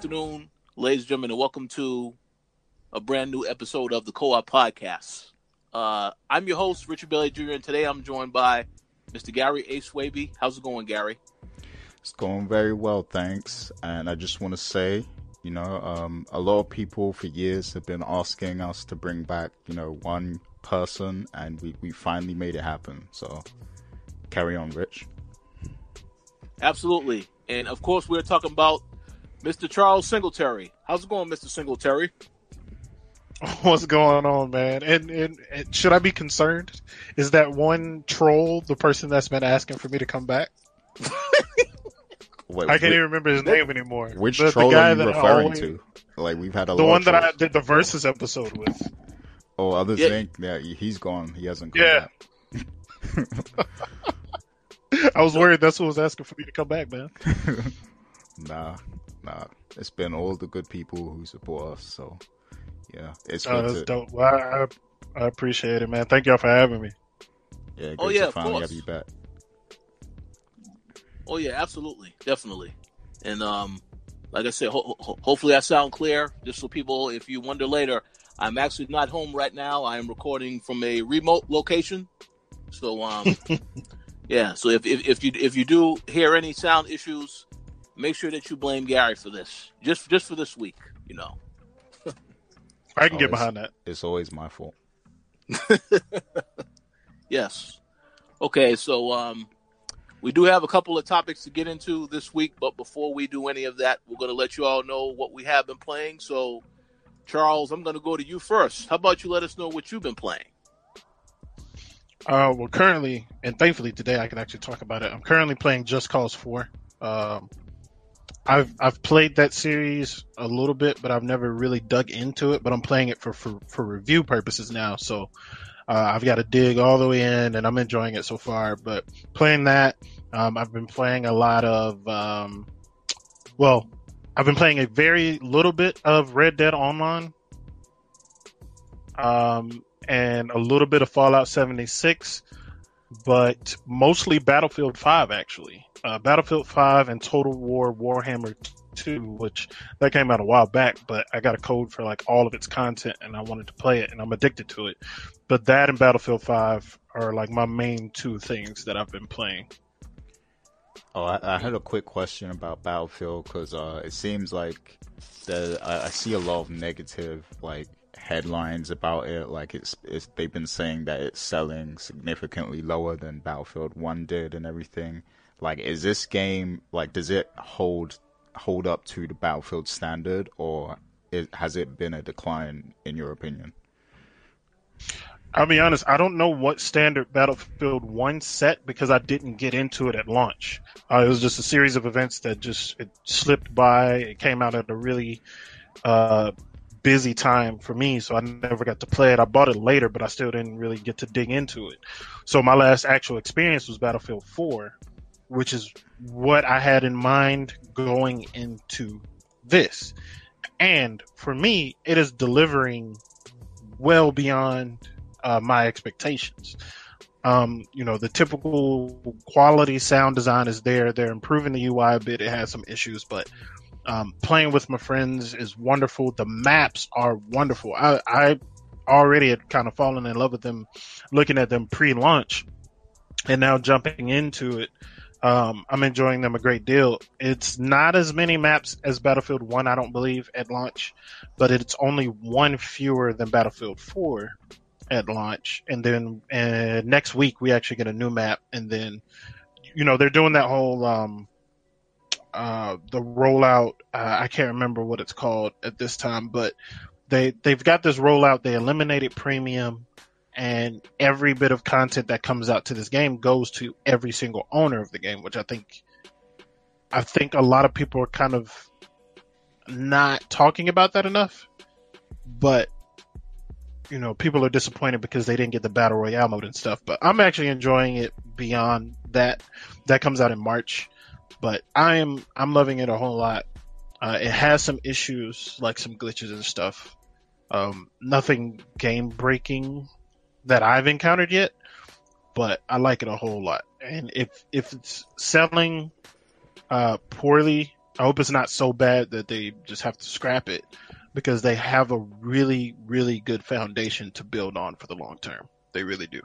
afternoon, ladies and gentlemen, and welcome to a brand new episode of the Co-op Podcast. Uh, I'm your host, Richard Bailey Jr., and today I'm joined by Mr. Gary A. Swaby. How's it going, Gary? It's going very well, thanks. And I just want to say, you know, um, a lot of people for years have been asking us to bring back, you know, one person, and we, we finally made it happen. So carry on, Rich. Absolutely. And of course, we're talking about Mr. Charles Singletary. How's it going, Mr. Singletary? What's going on, man? And, and, and should I be concerned? Is that one troll the person that's been asking for me to come back? Wait, I can't whi- even remember his name anymore. Which The- the troll guy are you referring always- to? Like we've had a The one of that I did the versus episode with. Oh, others Yeah. think yeah, he's gone. He hasn't come Yeah. back. I was worried that's who was asking for me to come back, man. Nah, nah. It's been all the good people who support us. So yeah, it's Oh, good that's to dope. Well, I, I appreciate it, man. Thank y'all for having me. yeah, good Oh, yeah, to of finally course. have you back. Oh yeah, absolutely, definitely. And um, like I said, ho- ho- hopefully I sound clear. Just so people, if you wonder later, I'm actually not home right now. I am recording from a remote location. So um, yeah. So if, if if you if you do hear any sound issues, make sure that you blame Gary for this. Just just for this week, you know. I can Oh, get behind that. It's always my fault. Yes. Okay, so um, we do have a couple of topics to get into this week, but before we do any of that, we're going to let you all know what we have been playing. So, Charles, I'm going to go to you first. How about you let us know what you've been playing? Uh, well, currently, and thankfully today I can actually talk about it. I'm currently playing Just Cause 4. Um, I've I've played that series a little bit, but I've never really dug into it. But I'm playing it for for, for review purposes now, so uh, I've got to dig all the way in, and I'm enjoying it so far. But playing that, um, I've been playing a lot of, um, well, I've been playing a very little bit of Red Dead Online. Um, and a little bit of Fallout 76, but mostly Battlefield 5 actually. Uh, Battlefield 5 and Total War Warhammer 2, which that came out a while back, but I got a code for like all of its content and I wanted to play it and I'm addicted to it. But that and Battlefield 5 are like my main two things that I've been playing. Oh, I, I had a quick question about Battlefield because uh, it seems like that I, I see a lot of negative like headlines about it. Like it's, it's they've been saying that it's selling significantly lower than Battlefield One did and everything. Like, is this game like does it hold hold up to the Battlefield standard, or is, has it been a decline in your opinion? I'll be honest, I don't know what standard Battlefield 1 set because I didn't get into it at launch. Uh, it was just a series of events that just it slipped by. It came out at a really uh, busy time for me, so I never got to play it. I bought it later, but I still didn't really get to dig into it. So my last actual experience was Battlefield 4, which is what I had in mind going into this. And for me, it is delivering well beyond uh, my expectations. Um, you know, the typical quality sound design is there. They're improving the UI a bit. It has some issues, but um, playing with my friends is wonderful. The maps are wonderful. I, I already had kind of fallen in love with them, looking at them pre-launch, and now jumping into it. Um, I'm enjoying them a great deal. It's not as many maps as Battlefield 1, I don't believe, at launch, but it's only one fewer than Battlefield 4 at launch. And then uh, next week, we actually get a new map. And then, you know, they're doing that whole, um, uh, the rollout. Uh, I can't remember what it's called at this time, but they, they've got this rollout. They eliminated premium and every bit of content that comes out to this game goes to every single owner of the game, which I think, I think a lot of people are kind of not talking about that enough, but you know, people are disappointed because they didn't get the battle royale mode and stuff. But I'm actually enjoying it beyond that. That comes out in March, but I am I'm loving it a whole lot. Uh, it has some issues, like some glitches and stuff. Um, nothing game breaking that I've encountered yet, but I like it a whole lot. And if if it's selling uh, poorly, I hope it's not so bad that they just have to scrap it because they have a really really good foundation to build on for the long term. They really do.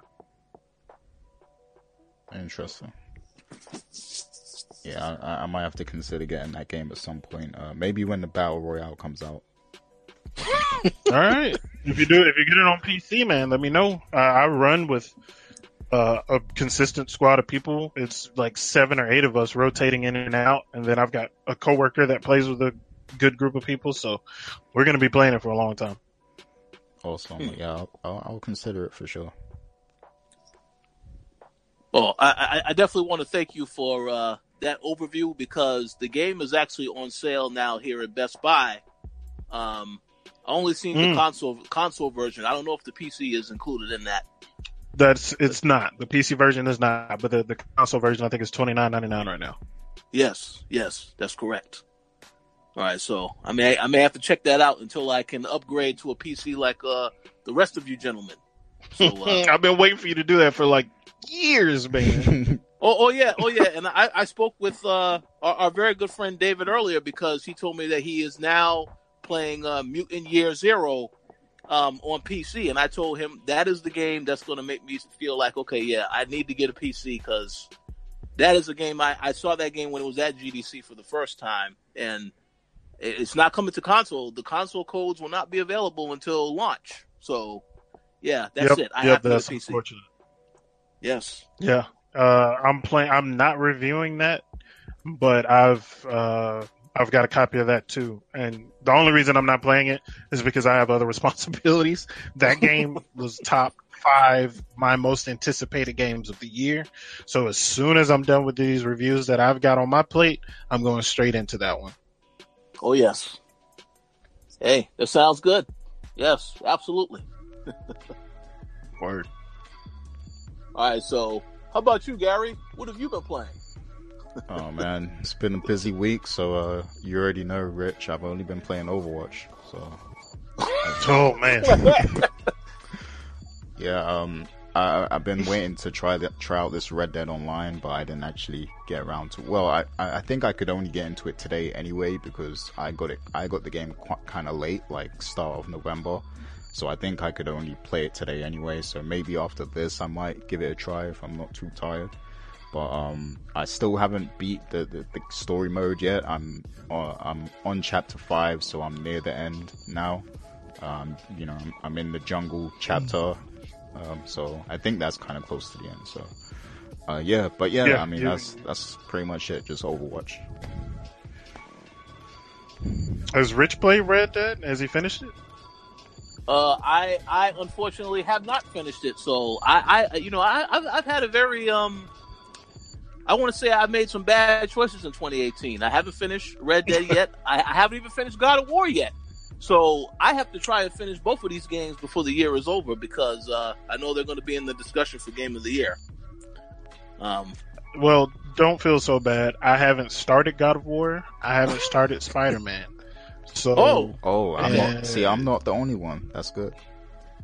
Interesting. Yeah, I, I might have to consider getting that game at some point. Uh, maybe when the battle royale comes out. All right. If you do, if you get it on PC, man, let me know. Uh, I run with uh, a consistent squad of people. It's like seven or eight of us rotating in and out, and then I've got a coworker that plays with a good group of people. So we're going to be playing it for a long time. Awesome. Yeah, I'll, I'll, I'll consider it for sure. Well, I, I, I definitely want to thank you for uh, that overview because the game is actually on sale now here at Best Buy. Um, I only seen the Mm. console console version. I don't know if the PC is included in that. That's it's not the PC version is not, but the, the console version I think is twenty nine ninety nine right now. Yes, yes, that's correct. All right, so I may I may have to check that out until I can upgrade to a PC like uh the rest of you gentlemen. So uh, I've been waiting for you to do that for like years, man. Oh, oh yeah, oh yeah, and I, I spoke with uh, our, our very good friend David earlier because he told me that he is now playing uh, Mutant Year Zero um, on PC, and I told him that is the game that's going to make me feel like okay, yeah, I need to get a PC because that is a game I, I saw that game when it was at GDC for the first time, and it's not coming to console. The console codes will not be available until launch. So, yeah, that's yep, it. I yep, have to that's get a PC. unfortunate. Yes. Yeah, uh, I'm playing. I'm not reviewing that, but I've uh, I've got a copy of that too. And the only reason I'm not playing it is because I have other responsibilities. That game was top five my most anticipated games of the year. So as soon as I'm done with these reviews that I've got on my plate, I'm going straight into that one. Oh yes. Hey, that sounds good. Yes, absolutely. Word. All right, so how about you, Gary? What have you been playing? oh man, it's been a busy week, so uh, you already know, Rich. I've only been playing Overwatch, so Oh man. yeah. Um, I, I've been waiting to try that try out this Red Dead Online, but I didn't actually get around to. Well, I I I think I could only get into it today anyway because I got it. I got the game qu- kind of late, like start of November. So I think I could only play it today anyway. So maybe after this, I might give it a try if I'm not too tired. But um, I still haven't beat the, the, the story mode yet. I'm uh, I'm on chapter five, so I'm near the end now. Um, you know, I'm, I'm in the jungle chapter, um, so I think that's kind of close to the end. So, uh, yeah, but yeah, Yeah, I mean yeah. that's that's pretty much it. Just Overwatch. Has Rich played Red Dead? Has he finished it? Uh, I I unfortunately have not finished it, so I I you know I I've, I've had a very um. I want to say I've made some bad choices in 2018. I haven't finished Red Dead yet. I, I haven't even finished God of War yet. So I have to try and finish both of these games before the year is over because uh, I know they're going to be in the discussion for Game of the Year. Um, Well, don't feel so bad. I haven't started God of War. I haven't started Spider Man. So Oh. Oh, I'm Yeah. not. See, I'm not the only one. That's good.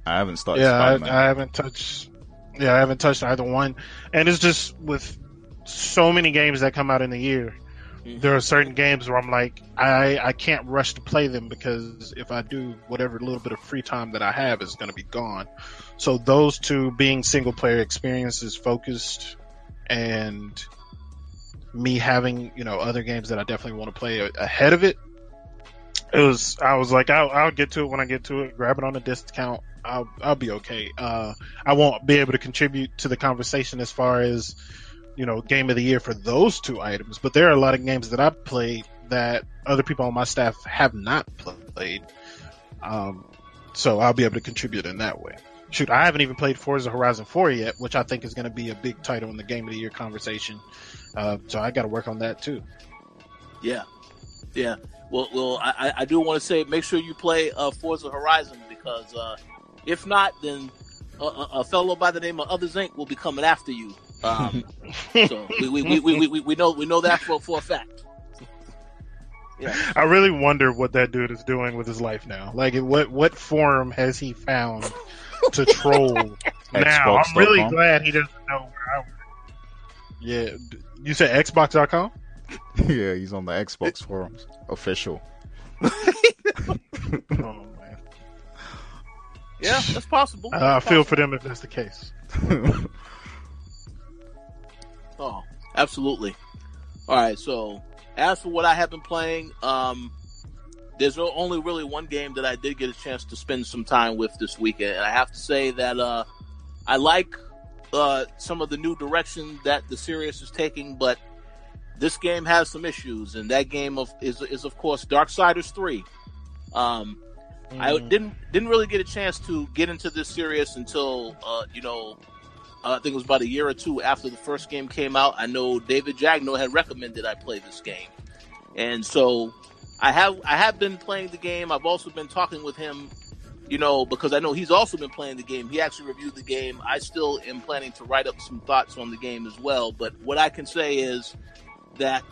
I haven't started yeah, I, I haven't touched. Yeah, I haven't touched either one, and it's just with so many games that come out in the year. Mhm. There are certain games where I'm like, I I can't rush to play them because if I do, whatever little bit of free time that I have is going to be gone. So those two being single player experiences focused, and me having you know other games that I definitely want to play ahead of it. It was I was like I'll, I'll get to it when I get to it. Grab it on a discount. I'll I'll be okay. Uh, I won't be able to contribute to the conversation as far as you know game of the year for those two items. But there are a lot of games that I played that other people on my staff have not played. Um, so I'll be able to contribute in that way. Shoot, I haven't even played Forza Horizon 4 yet, which I think is going to be a big title in the game of the year conversation. Uh, so I got to work on that too. Yeah, yeah. Well, well, I, I do want to say make sure you play uh, Forza Horizon because uh, if not, then a, a fellow by the name of Others Inc. will be coming after you. Um, so we, we, we, we, we, we know we know that for for a fact. Yeah. I really wonder what that dude is doing with his life now. Like, what what forum has he found to troll now? I'm really glad he doesn't know where I work. Yeah, you said Xbox.com? Yeah, he's on the Xbox forums, official. oh man. Yeah, that's possible. Uh, I feel for them if that's the case. oh, absolutely. All right, so as for what I have been playing, um, there's only really one game that I did get a chance to spend some time with this weekend, and I have to say that uh, I like uh, some of the new direction that the series is taking, but this game has some issues, and that game of is is of course Darksiders three. Um, mm. I didn't didn't really get a chance to get into this series until uh, you know uh, I think it was about a year or two after the first game came out. I know David Jagneaux had recommended I play this game, and so I have I have been playing the game. I've also been talking with him, you know, because I know he's also been playing the game. He actually reviewed the game. I still am planning to write up some thoughts on the game as well. But what I can say is that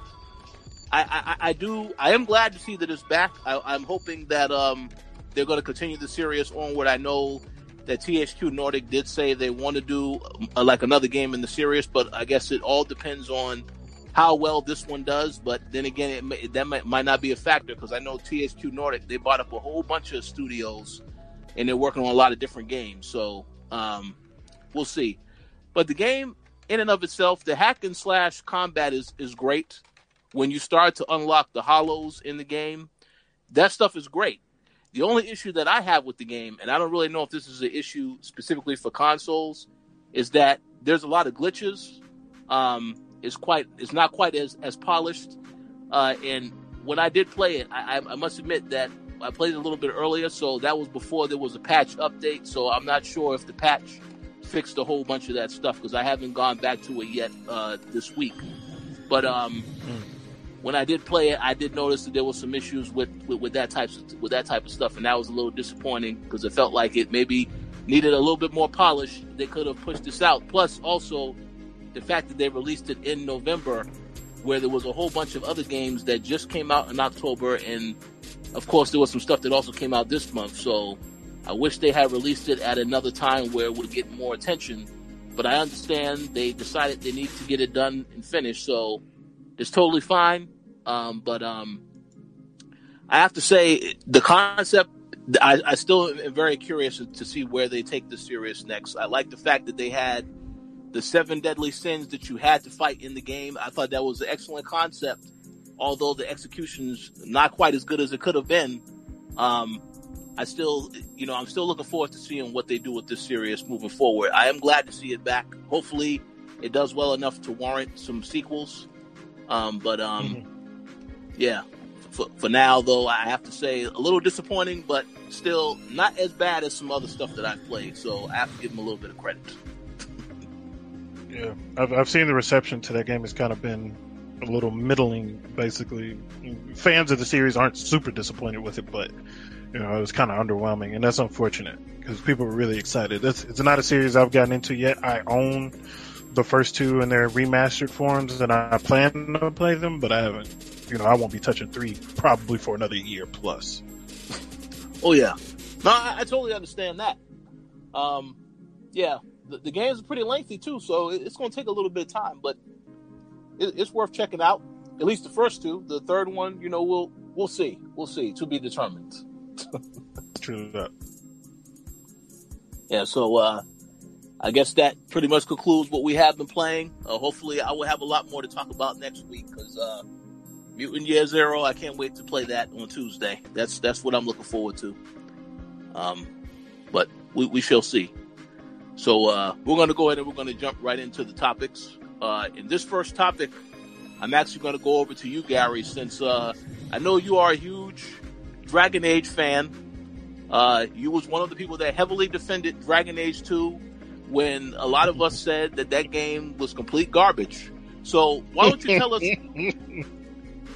I, I, I do I am glad to see that it's back. I, am hoping that um, they're going to continue the series onward. I know that THQ Nordic did say they want to do uh, like another game in the series, but I guess it all depends on how well this one does. But then again, it may, that might, might not be a factor because I know THQ Nordic they bought up a whole bunch of studios and they're working on a lot of different games. So um, we'll see. But the game in and of itself, the hack and slash combat is is great. When you start to unlock the hollows in the game, that stuff is great. The only issue that I have with the game, and I don't really know if this is an issue specifically for consoles, is that there's a lot of glitches. Um, it's quite, it's not quite as as polished. Uh, and when I did play it, I, I must admit that I played it a little bit earlier, so that was before there was a patch update. So I'm not sure if the patch fixed a whole bunch of that stuff because I haven't gone back to it yet uh, this week. But um, mm when I did play it, I did notice that there was some issues with, with, with that types of, with that type of stuff, and that was a little disappointing because it felt like it maybe needed a little bit more polish. They could have pushed this out. Plus, also the fact that they released it in November, where there was a whole bunch of other games that just came out in October, and of course there was some stuff that also came out this month. So I wish they had released it at another time where it would get more attention. But I understand they decided they need to get it done and finished, so it's totally fine. Um, but um, I have to say, the concept, I, I, still am very curious to see where they take the series next. I like the fact that they had the seven deadly sins that you had to fight in the game. I thought that was an excellent concept, although the execution's not quite as good as it could have been. Um, I still, you know, I'm still looking forward to seeing what they do with this series moving forward. I am glad to see it back. Hopefully, it does well enough to warrant some sequels. Um, but um, mm-hmm. yeah, for, for now though, I have to say a little disappointing, but still not as bad as some other stuff that I've played. So I have to give them a little bit of credit. yeah, I've I've seen the reception to that game has kind of been a little middling. Basically, fans of the series aren't super disappointed with it, but you know, it was kind of underwhelming, and that's unfortunate because people were really excited. It's, it's not a series I've gotten into yet. I own the first two in their remastered forms, and I plan to play them, but I haven't. You know, I won't be touching three probably for another year plus. Oh yeah, no, I, I totally understand that. Um, yeah, the, the games are pretty lengthy too, so it, it's going to take a little bit of time, but it, it's worth checking out. At least the first two. The third one, you know, we'll we'll see. We'll see. To be determined. True that. Yeah. So uh, I guess that pretty much concludes what we have been playing. Uh, hopefully, I will have a lot more to talk about next week because uh, Mutant Year Zero. I can't wait to play that on Tuesday. That's that's what I'm looking forward to. Um, but we, we shall see. So uh, we're going to go ahead and we're going to jump right into the topics. Uh, in this first topic, I'm actually going to go over to you, Gary, since uh, I know you are a huge Dragon Age fan. Uh, you was one of the people that heavily defended Dragon Age 2 when a lot of us said that that game was complete garbage. So why don't you tell us?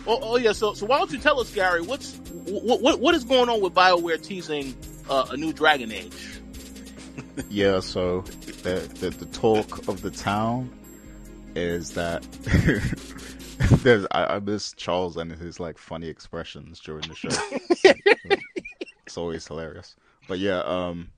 Oh, oh yeah. So, so why don't you tell us, Gary? What's what what, what is going on with Bioware teasing uh, a new Dragon Age? yeah. So the, the the talk of the town is that there's I, I miss Charles and his like funny expressions during the show. it's always hilarious. But yeah, um,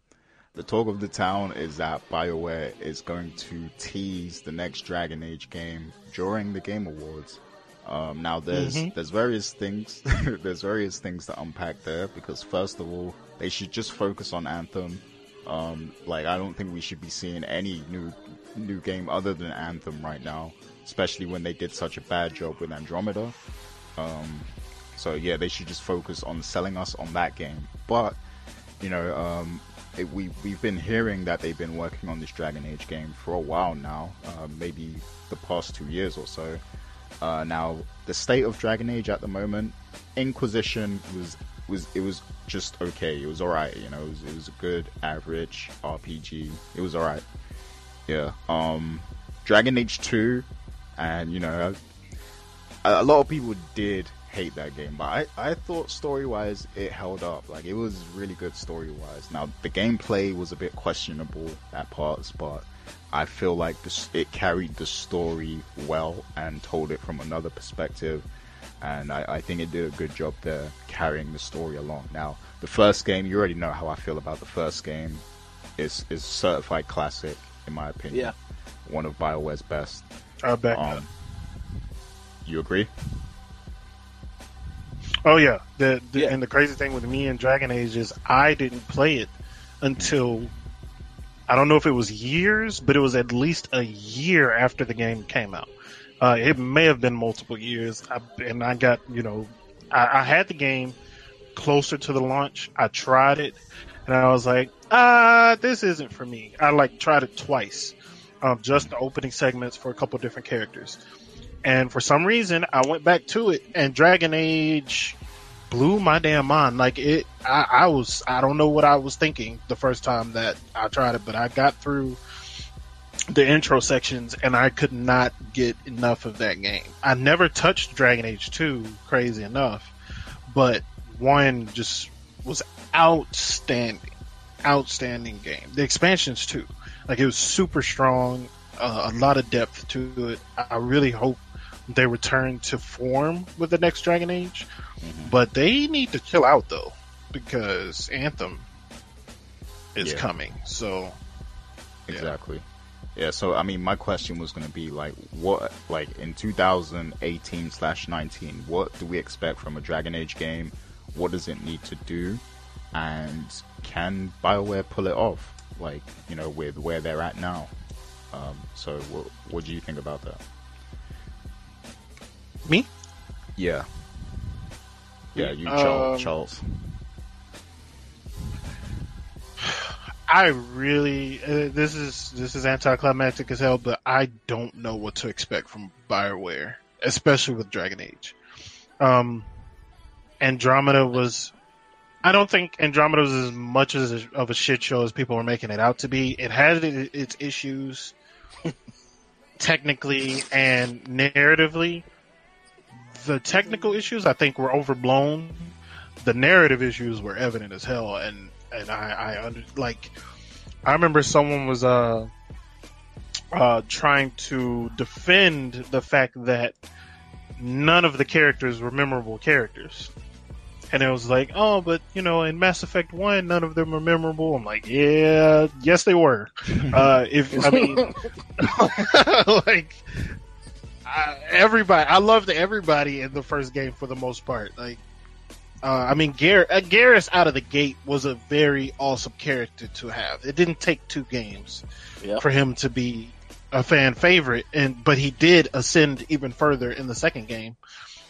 the talk of the town is that BioWare is going to tease the next Dragon Age game during the Game Awards. Um, now there's mm-hmm. there's various things there's various things to unpack there because first of all they should just focus on Anthem. Um, like I don't think we should be seeing any new new game other than Anthem right now, especially when they did such a bad job with Andromeda. Um, so yeah, they should just focus on selling us on that game. But you know, um, it, we we've been hearing that they've been working on this Dragon Age game for a while now, uh, maybe the past two years or so. Uh, now, the state of Dragon Age at the moment, Inquisition was was it was just okay. It was alright, you know. It was, it was a good average RPG. It was alright. Yeah. Um, Dragon Age Two, and you know, a, a lot of people did hate that game, but I, I thought story wise it held up. Like it was really good story wise. Now the gameplay was a bit questionable at parts, but I feel like this, it carried the story well and told it from another perspective. And I, I think it did a good job there carrying the story along. Now, the first game, you already know how I feel about the first game. Is is certified classic in my opinion. Yeah. One of BioWare's best. I bet. Um, you agree? Oh yeah. The, the yeah. and the crazy thing with me and Dragon Age is I didn't play it until I don't know if it was years, but it was at least a year after the game came out. Uh, it may have been multiple years, I, and I got you know, I, I, had the game closer to the launch. I tried it, and I was like, ah, this isn't for me. I like tried it twice, um, just the opening segments for a couple different characters, and for some reason I went back to it, and Dragon Age blew my damn mind. Like it, I, I was, I don't know what I was thinking the first time that I tried it, but I got through the intro sections and I could not get enough of that game. I never touched Dragon Age 2, crazy enough, but one just was outstanding. Outstanding game. The expansions too. Like it was super strong, uh, a lot of depth to it. I really hope they return to form with the next Dragon Age. Mm-hmm. But they need to chill out though, because Anthem is yeah. coming. So exactly. Yeah. So I mean, my question was going to be like, what, like in 2018 slash 19, what do we expect from a Dragon Age game? What does it need to do? And can Bioware pull it off? Like, you know, with where they're at now. Um, so what, what do you think about that? Me? Yeah. Yeah, you, um, Charles. I really uh, this is this is anticlimactic as hell, but I don't know what to expect from Bioware, especially with Dragon Age. Um, Andromeda was. I don't think Andromeda was as much as a, of a shit show as people were making it out to be. It had its issues, technically and narratively, the technical issues I think were overblown. The narrative issues were evident as hell, and and I, I under, like I remember someone was uh uh trying to defend the fact that none of the characters were memorable characters. And it was like, oh, but you know, in Mass Effect One, none of them are memorable. I'm like, yeah, yes, they were. uh, if I mean, like, everybody. I loved everybody in the first game for the most part. Like, uh, I mean, Gar- uh, Garrus out of the gate was a very awesome character to have. It didn't take two games yep. for him to be a fan favorite, and but he did ascend even further in the second game.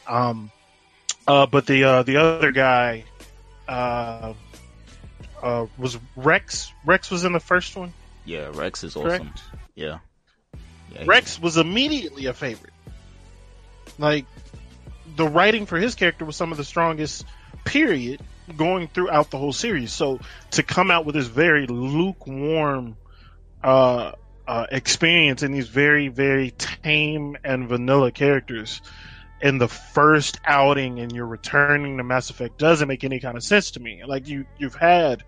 Um, uh, but the uh, the other guy uh, uh, was Wrex. Wrex was in the first one. Yeah, Wrex is Correct? awesome. Yeah. yeah Wrex was immediately a favorite. Like the writing for his character was some of the strongest period going throughout the whole series. So to come out with this very lukewarm uh, uh, experience and these very very tame and vanilla characters, in the first outing and you're returning to Mass Effect doesn't make any kind of sense to me. Like you you've had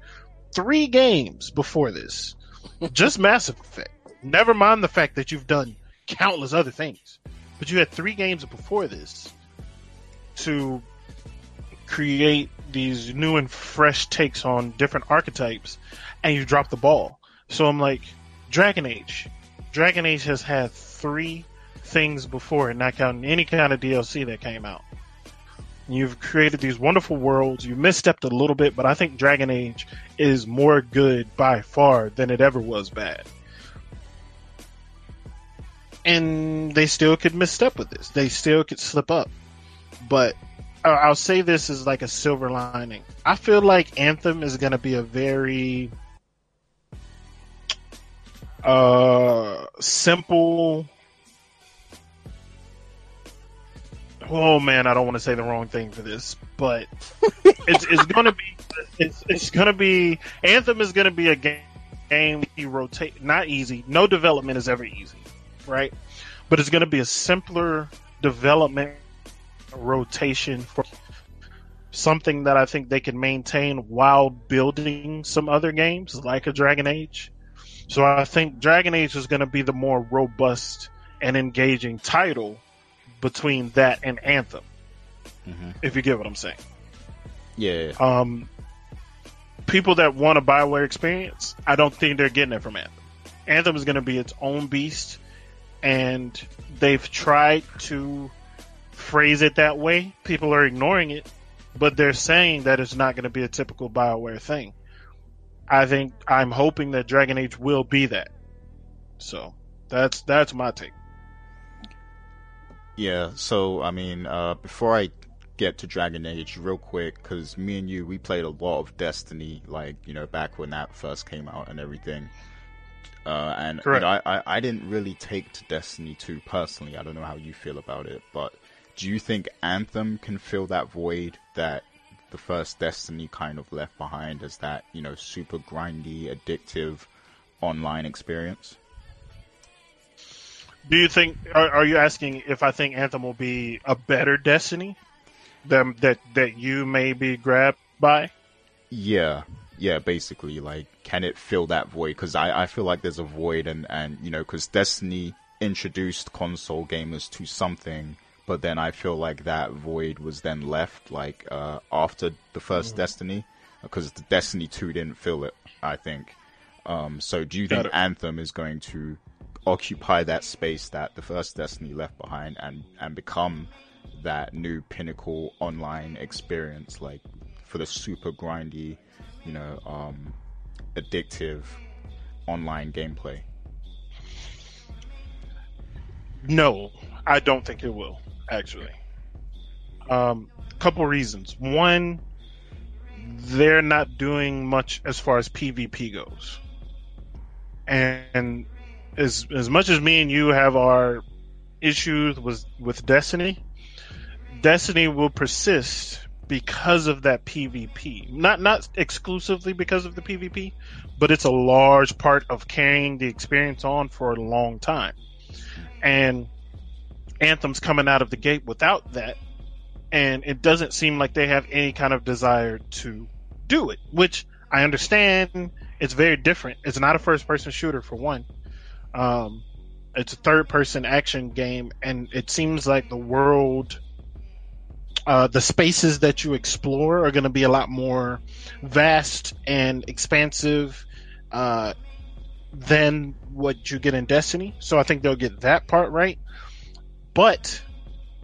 three games before this. Just Mass Effect. Never mind the fact that you've done countless other things. But you had three games before this to create these new and fresh takes on different archetypes and you drop the ball. So I'm like, Dragon Age. Dragon Age has had three things before it, not counting any kind of DLC that came out. You've created these wonderful worlds. You misstepped a little bit, but I think Dragon Age is more good by far than it ever was bad. And they still could misstep with this. They still could slip up. But I'll say this is like a silver lining. I feel like Anthem is going to be a very uh, simple. Oh man, I don't want to say the wrong thing for this, but it's, it's going to be it's, it's to be Anthem is going to be a game game you rotate not easy. No development is ever easy, right? But it's going to be a simpler development rotation for something that I think they can maintain while building some other games like a Dragon Age. So I think Dragon Age is going to be the more robust and engaging title between that and Anthem. Mhm. If you get what I'm saying. Yeah. Um, people that want a Bioware experience, I don't think they're getting it from Anthem. Anthem is going to be its own beast, and they've tried to phrase it that way. People are ignoring it, but they're saying that it's not going to be a typical Bioware thing. I think I'm hoping that Dragon Age will be that. So that's that's my take. Yeah, so I mean, uh, before I get to Dragon Age, real quick, because me and you, we played a lot of Destiny, like you know, back when that first came out and everything. Uh, and you Correct. know, I, I, I didn't really take to Destiny 2 personally. I don't know how you feel about it, but do you think Anthem can fill that void that the first Destiny kind of left behind as that, you know, super grindy, addictive online experience? Do you think? Are, are you asking if I think Anthem will be a better Destiny than that that you may be grabbed by? Yeah, yeah, basically, like, can it fill that void? Because I, I feel like there's a void, and, and you know, because Destiny introduced console gamers to something, but then I feel like that void was then left, like, uh, after the 1st Destiny, because the Destiny 2 didn't fill it, I think. Um, so do you Got think it. Anthem is going to occupy that space that the first Destiny left behind and, and become that new pinnacle online experience, like for the super grindy, you know, um, addictive online gameplay. No, I don't think it will. Actually, um, couple reasons. One, they're not doing much as far as PvP goes, and as as much as me and you have our issues with with Destiny, Destiny will persist because of that PvP. Not not exclusively because of the PvP, but it's a large part of carrying the experience on for a long time. And Anthem's coming out of the gate without that, and it doesn't seem like they have any kind of desire to do it, which I understand. It's very different. It's not a first person shooter for one. Um, it's a third person action game, and it seems like the world, uh, the spaces that you explore are going to be a lot more vast and expansive uh, than what you get in Destiny. So I think they'll get that part right. But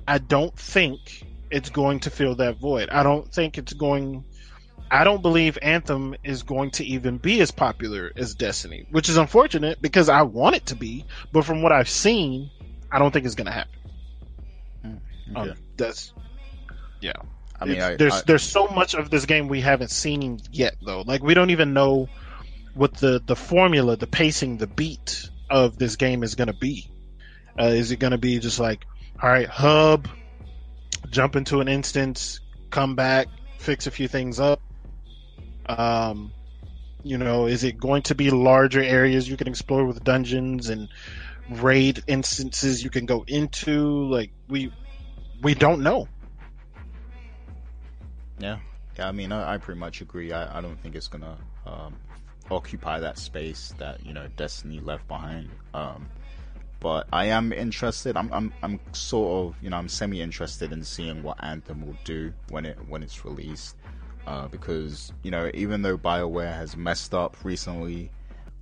I don't think it's going to fill that void. I don't think it's going. I don't believe Anthem is going to even be as popular as Destiny, which is unfortunate because I want it to be. But from what I've seen, I don't think it's going to happen. Okay. Um, that's yeah. I mean, I, there's I- there's so much of this game we haven't seen yet though. Like we don't even know what the the formula, the pacing, the beat of this game is going to be. Uh, is it going to be just like, all right, hub, jump into an instance, come back, fix a few things up? Um, you know, is it going to be larger areas you can explore with dungeons and raid instances you can go into? Like we we don't know. Yeah, yeah. I mean, I, I pretty much agree. I, I don't think it's gonna um, occupy that space that you know Destiny left behind. Um, but I am interested. I'm, I'm, I'm sort of, you know, I'm semi interested in seeing what Anthem will do when it when it's released, uh, because you know, even though Bioware has messed up recently,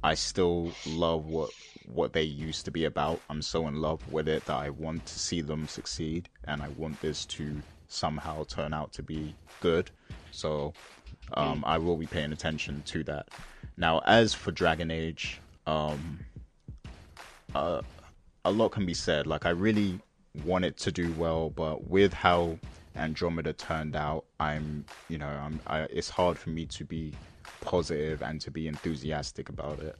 I still love what what they used to be about. I'm so in love with it that I want to see them succeed, and I want this to somehow turn out to be good. So, um, I will be paying attention to that. Now, as for Dragon Age, um, uh, a lot can be said. Like, I really want it to do well, but with how Andromeda turned out, I'm, you know, I'm, I, it's hard for me to be positive and to be enthusiastic about it.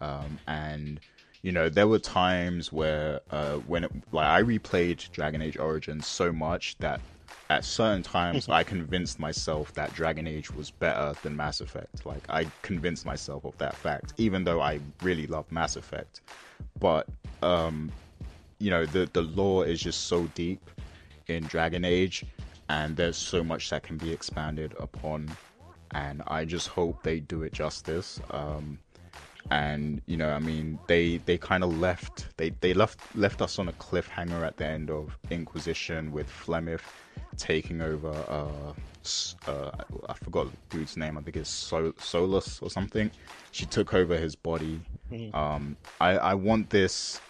Um, and you know, there were times where uh, when it, like I replayed Dragon Age Origins so much that at certain times I convinced myself that Dragon Age was better than Mass Effect. Like I convinced myself of that fact, even though I really love Mass Effect. But um, you know, the the lore is just so deep in Dragon Age, and there's so much that can be expanded upon. And I just hope they do it justice. Um, and you know, I mean, they they kind of left they they left left us on a cliffhanger at the end of Inquisition with Flemeth taking over. Uh, uh, I forgot the dude's name. I think it's Sol- Solus or something. She took over his body. Um, I I want this.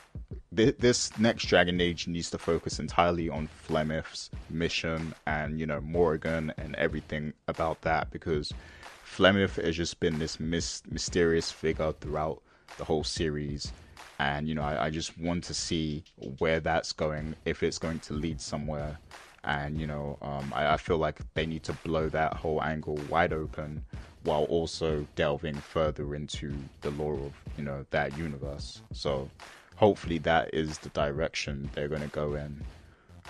This next Dragon Age needs to focus entirely on Flemeth's mission and you know Morrigan and everything about that because Flemeth has just been this mis- mysterious figure throughout the whole series, and you know I, I just want to see where that's going, if it's going to lead somewhere, and you know um, I, I feel like they need to blow that whole angle wide open while also delving further into the lore of you know that universe. So hopefully that is the direction they're going to go in.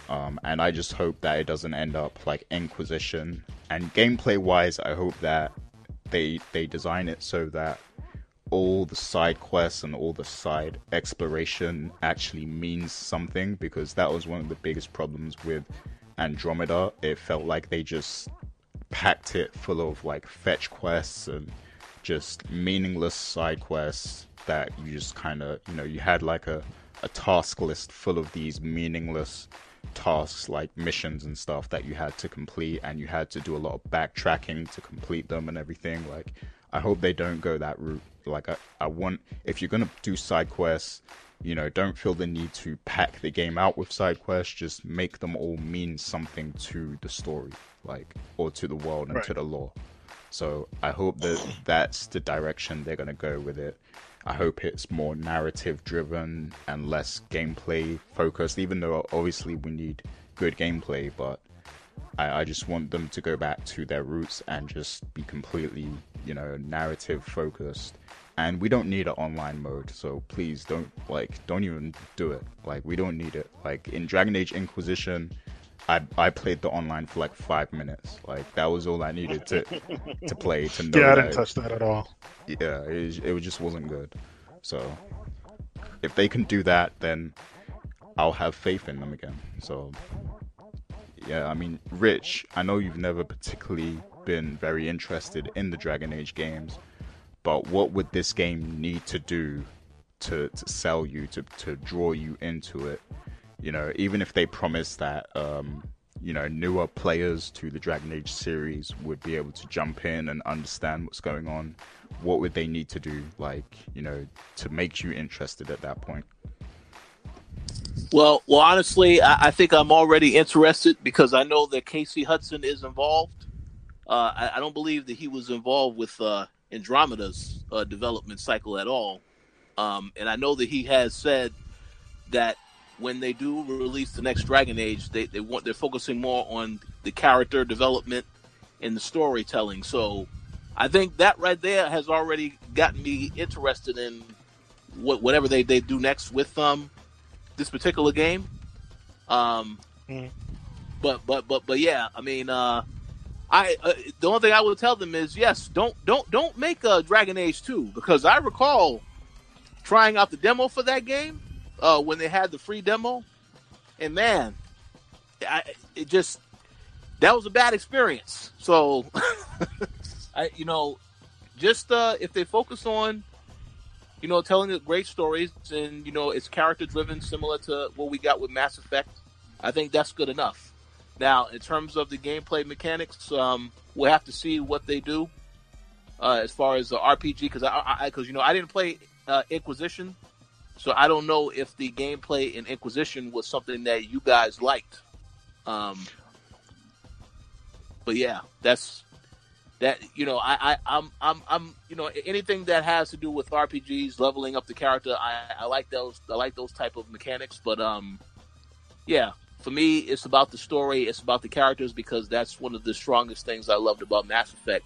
Um, and I just hope that it doesn't end up like Inquisition. And gameplay wise, I hope that they they design it so that all the side quests and all the side exploration actually means something because that was one of the biggest problems with Andromeda. It felt like they just packed it full of like fetch quests and just meaningless side quests that you just kind of, you know, you had like a, a task list full of these meaningless tasks like missions and stuff that you had to complete and you had to do a lot of backtracking to complete them and everything. Like i hope they don't go that route. Like i, I want if you're going to do side quests you know don't feel the need to pack the game out with side quests. Just make them all mean something to the story like or to the world and Right. to the lore so i hope that that's the direction they're going to go with it I hope it's more narrative driven and less gameplay focused, even though obviously we need good gameplay, but I, I just want them to go back to their roots and just be completely, you know, narrative focused. And we don't need an online mode, so please don't like don't even do it. Like we don't need it. Like in Dragon Age Inquisition, I I played the online for like five minutes. Like that was all I needed to to play to know Yeah, I didn't touch that at all. yeah, it, it just wasn't good. So if they can do that, then I'll have faith in them again. So yeah, I mean, Rich, I know you've never particularly been very interested in the Dragon Age games, but what would this game need to do to, to sell you, to, to draw you into it? You know, even if they promise that, um, you know, newer players to the Dragon Age series would be able to jump in and understand what's going on, what would they need to do, like, you know, to make you interested at that point? Well, well, honestly, I, I think I'm already interested because I know that Casey Hudson is involved. Uh, I, I don't believe that he was involved with uh, Andromeda's uh, development cycle at all, um, and I know that he has said that when they do release the next Dragon Age, they, they want they're focusing more on the character development and the storytelling. So, I think that right there has already gotten me interested in what whatever they, they do next with um this particular game. Um, Mhm. but but but but yeah, I mean, uh, I uh, the only thing I would tell them is yes, don't don't don't make a Dragon Age two because I recall trying out the demo for that game uh, when they had the free demo, and man, I, it just that was a bad experience. So, I you know, just uh, if they focus on you know telling the great stories and you know it's character driven, similar to what we got with Mass Effect, I think that's good enough. Now, in terms of the gameplay mechanics, um, we'll have to see what they do uh, as far as the RPG because I because you know I didn't play uh, Inquisition, so I don't know if the gameplay in Inquisition was something that you guys liked. Um, but yeah, that's that. You know, I, I I'm I'm I'm you know anything that has to do with RPGs, leveling up the character, I, I like those. I like those type of mechanics. But um, yeah, for me, it's about the story. It's about the characters because that's one of the strongest things I loved about Mass Effect.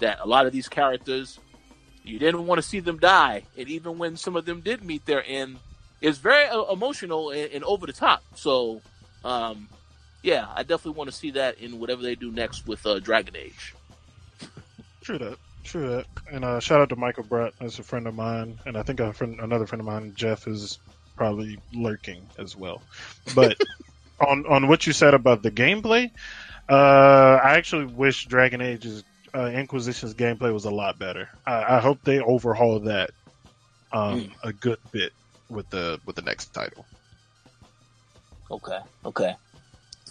That a lot of these characters, you didn't want to see them die, and even when some of them did meet their end, it's very uh, emotional and, and over the top. So, um, yeah, I definitely want to see that in whatever they do next with uh, Dragon Age. True that. True that. And uh, shout out to Michael Brett, that's a friend of mine, and I think a friend, another friend of mine, Jeff, is probably lurking as well. But on on what you said about the gameplay, uh, I actually wish Dragon Age's uh, Inquisition's gameplay was a lot better. I, I hope they overhaul that um, Mm. a good bit with the with the next title. Okay, okay.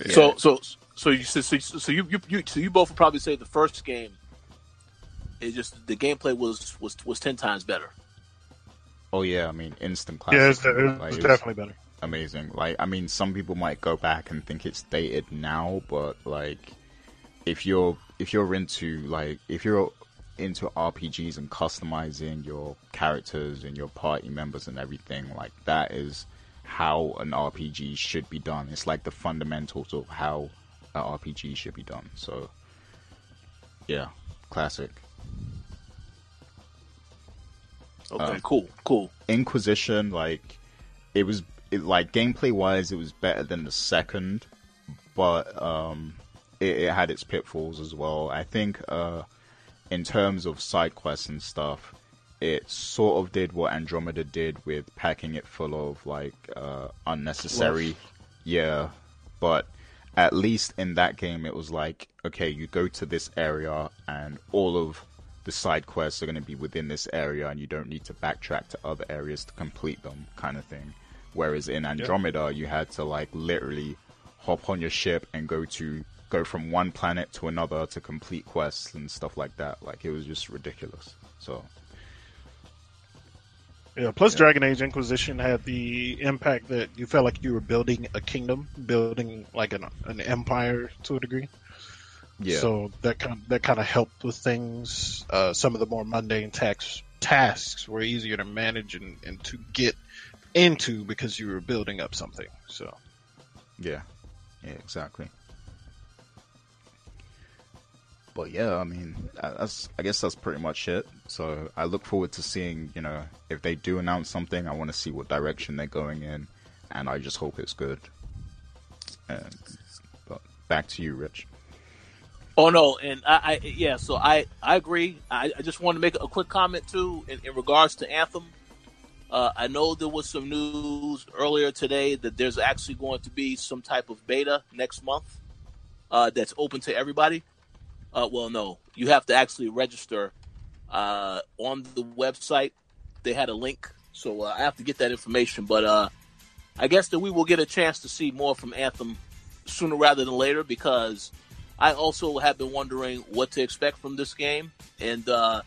Yeah. So, so, so you, so, so, so you, you, you, so you both would probably say the first game. It just the gameplay was was was ten times better. Oh yeah, I mean instant classic. Yeah, it's, it's Like, it's definitely better. amazing. Like I mean, some people might go back and think it's dated now, but like if you're if you're into like if you're into RPGs and customizing your characters and your party members and everything, like that is how an RPG should be done. It's like the fundamentals of how an RPG should be done. So yeah, classic. Okay, Um, cool, cool. Inquisition, like it was it, like gameplay wise, it was better than the second, but um, it, it had its pitfalls as well. I think uh, in terms of side quests and stuff, it sort of did what Andromeda did with packing it full of like uh, unnecessary, yeah. But at least in that game, it was like okay, you go to this area and all of the side quests are going to be within this area and you don't need to backtrack to other areas to complete them kind of thing whereas in andromeda you had to like literally hop on your ship and go to go from one planet to another to complete quests and stuff like that like it was just ridiculous so Yeah. Plus, Yeah. Dragon Age Inquisition had the impact that you felt like you were building a kingdom, building like an an empire to a degree. yeah So that kind that kind of helped with things. Uh, some of the more mundane tax, tasks were easier to manage and, and to get into because you were building up something. So Yeah, yeah, exactly. But yeah, I mean, that's I guess that's pretty much it. So I look forward to seeing, you know, if they do announce something, I want to see what direction they're going in, and I just hope it's good. And, but back to you, Rich. Oh no, and I, I yeah, so I I agree. I, I just want to make a quick comment too in, in regards to Anthem. Uh, I know there was some news earlier today that there's actually going to be some type of beta next month uh, that's open to everybody. Uh, well, no, you have to actually register uh, on the website. They had a link, so uh, I have to get that information. But uh, I guess that we will get a chance to see more from Anthem sooner rather than later because I also have been wondering what to expect from this game, and uh,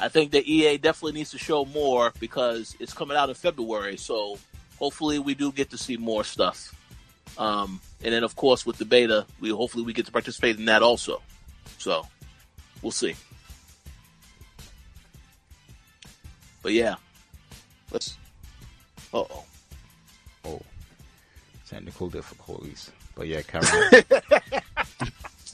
I think that EA definitely needs to show more because it's coming out in February. So hopefully we do get to see more stuff. Um, and then of course with the beta, we hopefully we get to participate in that also. So we'll see. But yeah, let's. Uh oh. Oh, technical difficulties. But yeah, Cameron.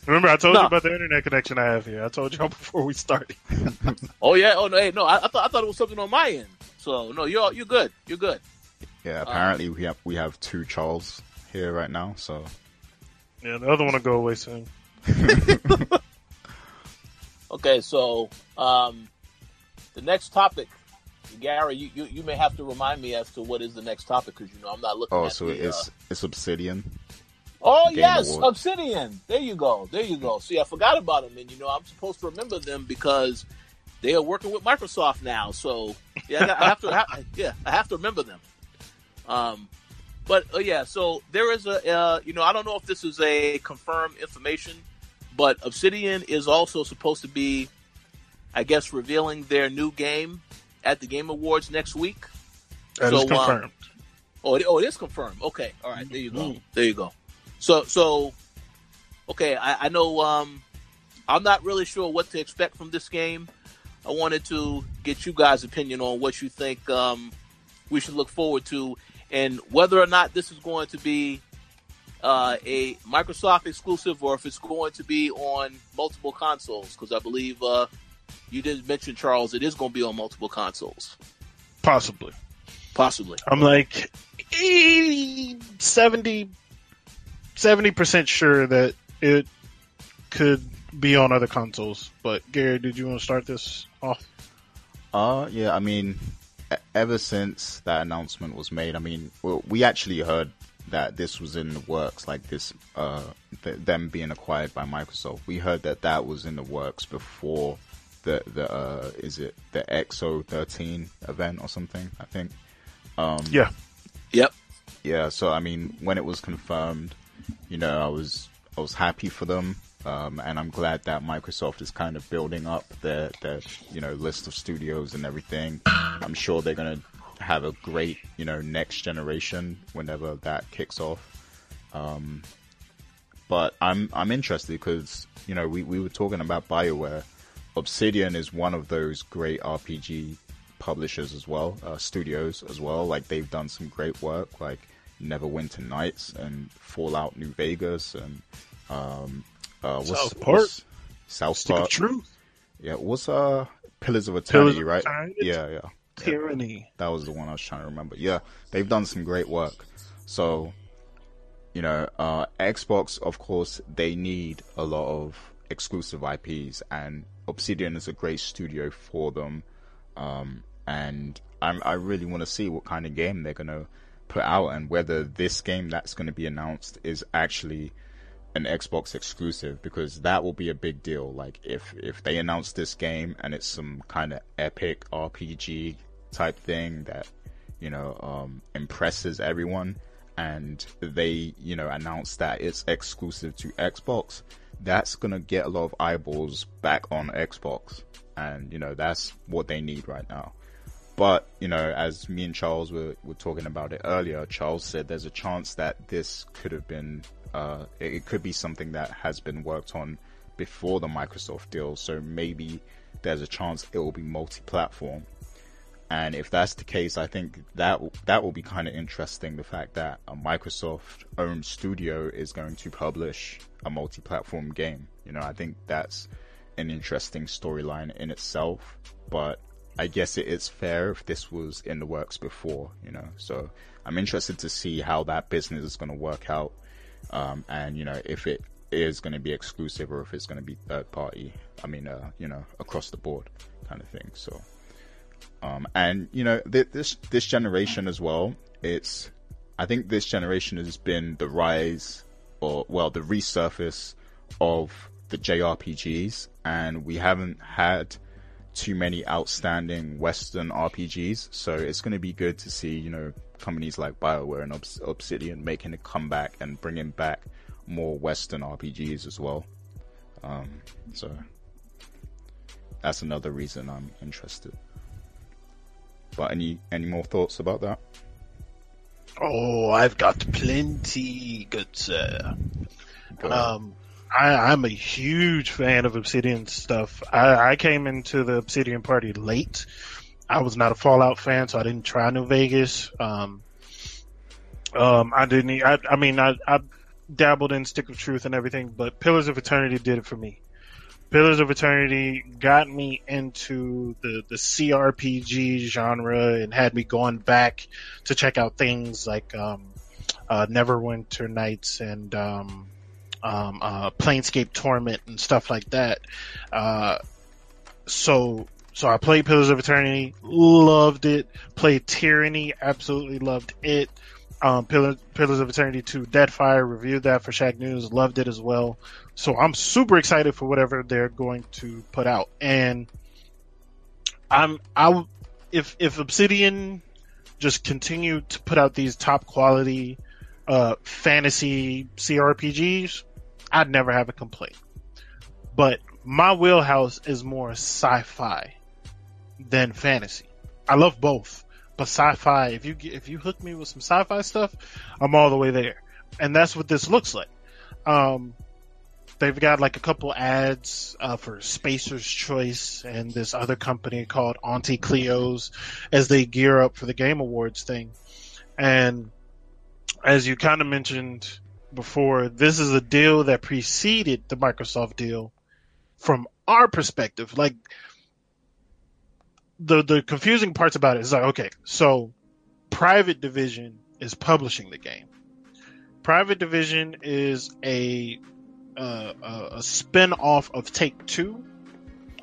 remember, I told No. you about the internet connection I have here. I told y'all before we started. Oh yeah. Oh no. Hey, no. I, I thought I thought it was something on my end. So no, you're you're good. You're good. yeah, apparently we have we have two Charles here right now. So Yeah, the other one will go away soon. Okay, so um, the next topic, Gary, you, you, you may have to remind me as to what is the next topic because you know I'm not looking. oh, at so the, it's it's Obsidian. Oh Game yes, Awards. Obsidian. There you go. There you go. See, I forgot about them, and you know I'm supposed to remember them because they are working with Microsoft now. So yeah, I, got- I have to. I yeah, I have to remember them. Um, but uh, yeah, so there is a. Uh, you know, I don't know if this is a confirmed information, but Obsidian is also supposed to be, I guess, revealing their new game at the Game Awards next week. That is So, um, confirmed. Oh, it, oh, it is confirmed. Okay, all right, there you go. There you go. So, so, okay, I, I know. Um, I'm not really sure what to expect from this game. I wanted to get you guys' opinion on what you think um, we should look forward to, and whether or not this is going to be uh, a Microsoft exclusive or if it's going to be on multiple consoles. Because I believe uh, you didn't mention Charles, it is going to be on multiple consoles, Possibly. possibly. I'm like 80, 70, 70% sure that it could be on other consoles. But Gary, did you want to start this off? Uh, yeah, I mean, e- ever since that announcement was made, I mean, we actually heard that this was in the works, like this, uh, th- them being acquired by Microsoft. We heard that that was in the works before the, the, uh, is it the XO 13 event or something, I think. Um, Yeah. Yep. yeah, so I mean, when it was confirmed, you know, I was I was happy for them, um, and I'm glad that Microsoft is kind of building up their their you know list of studios and everything. I'm sure they're gonna have a great you know next generation whenever that kicks off. Um, but I'm I'm interested because you know we we were talking about Bioware. Obsidian is one of those great RPG publishers as well, uh, studios as well. Like they've done some great work, like Neverwinter Nights and Fallout New Vegas and um, uh, what's, Southport. what's- South Stick of Park. Truth. Yeah, what's uh Pillars of Pillars Eternity, of right? Eternity. Yeah, yeah. Tyranny. That was the one I was trying to remember. Yeah, they've done some great work. So, you know, uh, Xbox, of course, they need a lot of exclusive IPs, and Obsidian is a great studio for them. Um, and I'm, I really want to see what kind of game they're gonna put out, and whether this game that's going to be announced is actually an Xbox exclusive because that will be a big deal. Like if if they announce this game and it's some kind of epic RPG type thing that you know um, impresses everyone, and they you know announce that it's exclusive to Xbox, that's gonna get a lot of eyeballs back on Xbox, and you know that's what they need right now. But, you know, as me and Charles were, were talking about it earlier, Charles said there's a chance that this could have been, uh, it, it could be something that has been worked on before the Microsoft deal. So maybe there's a chance it will be multi-platform. And if that's the case, I think that that will be kind of interesting. The fact that a Microsoft-owned studio is going to publish a multi-platform game. You know, I think that's an interesting storyline in itself. But I guess it is fair if this was in the works before. You know, so I'm interested to see how that business is going to work out, um, and you know if it is going to be exclusive or if it's going to be third party. I mean, uh, you know, across the board kind of thing. So. Um, and you know th- this this generation as well. It's I think this generation has been the rise or well the resurface of the JRPGs, and we haven't had too many outstanding Western RPGs. So it's going to be good to see you know companies like Bioware and Obs- Obsidian making a comeback and bringing back more Western RPGs as well. Um, so that's another reason I'm interested. But any any more thoughts about that? Oh, I've got plenty, good sir. Go. Um, I, I'm a huge fan of Obsidian stuff. I, I came into the Obsidian party late. I was not a Fallout fan, so I didn't try New Vegas. Um, um, I didn't. I mean, I, I dabbled in Stick of Truth and everything, but Pillars of Eternity did it for me. Pillars of Eternity got me into the, the CRPG genre and had me going back to check out things like um, uh, Neverwinter Nights and um, um, uh, Planescape Torment and stuff like that. Uh, so so I played Pillars of Eternity, loved it. Played Tyranny, absolutely loved it. Um, Pillars, Pillars of Eternity 2 Deadfire reviewed that for Shacknews, loved it as well. So I'm super excited for whatever they're going to put out. And I'm I if if Obsidian just continue to put out these top quality uh, fantasy CRPGs, I'd never have a complaint. But my wheelhouse is more sci-fi than fantasy. I love both, but sci-fi. If you if you hook me with some sci-fi stuff, I'm all the way there, and that's what this looks like. Um, they've got like a couple ads uh, for Spacer's Choice and this other company called Auntie Cleo's as they gear up for the Game Awards thing. And as you kind of mentioned before, this is a deal that preceded the Microsoft deal from our perspective. Like the the confusing parts about it is like, okay, so Private Division is publishing the game. Private Division is a uh, a spin off of Take Two,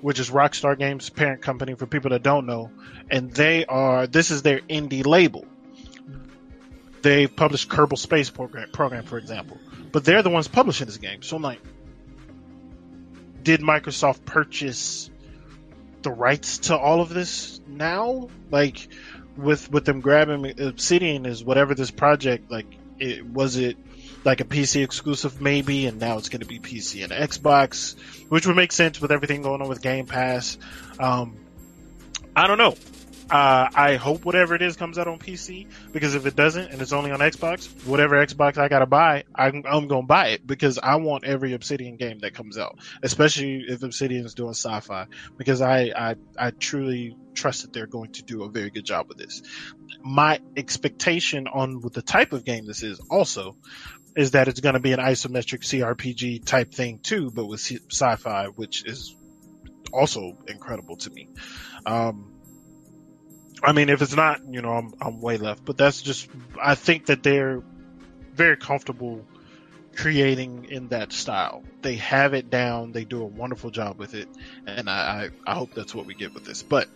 which is Rockstar Games' parent company. For people that don't know, and they are this is their indie label. They've published Kerbal Space Program, program, for example, but they're the ones publishing this game. So I'm like, did Microsoft purchase the rights to all of this now? Like, with with them grabbing Obsidian is whatever this project like. It was it like a PC exclusive maybe, and now it's going to be PC and Xbox, which would make sense with everything going on with Game Pass. Um, I don't know. Uh, I hope whatever it is comes out on PC because if it doesn't and it's only on Xbox, whatever Xbox I gotta buy, I'm, I'm gonna buy it because I want every Obsidian game that comes out, especially if Obsidian is doing sci-fi because I, I, I truly trust that they're going to do a very good job with this. My expectation on what the type of game this is also is that it's going to be an isometric CRPG type thing too, but with sci-fi, which is also incredible to me. Um, I mean, if it's not, you know, I'm, I'm way left, but that's just, I think that they're very comfortable creating in that style. They have it down. They do a wonderful job with it. And I, I, I hope that's what we get with this, but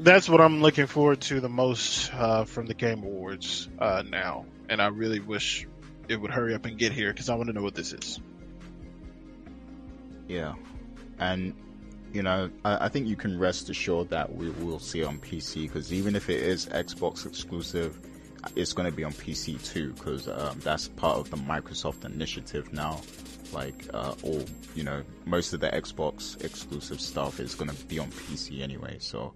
that's what I'm looking forward to the most, uh, from the Game Awards, uh, now. And I really wish it would hurry up and get here because I want to know what this is. Yeah. And you know, I, I, think you can rest assured that we will see on PC because even if it is Xbox exclusive, it's going to be on PC too because um, that's part of the Microsoft initiative now. Like, uh, all you know, most of the Xbox exclusive stuff is going to be on PC anyway. So,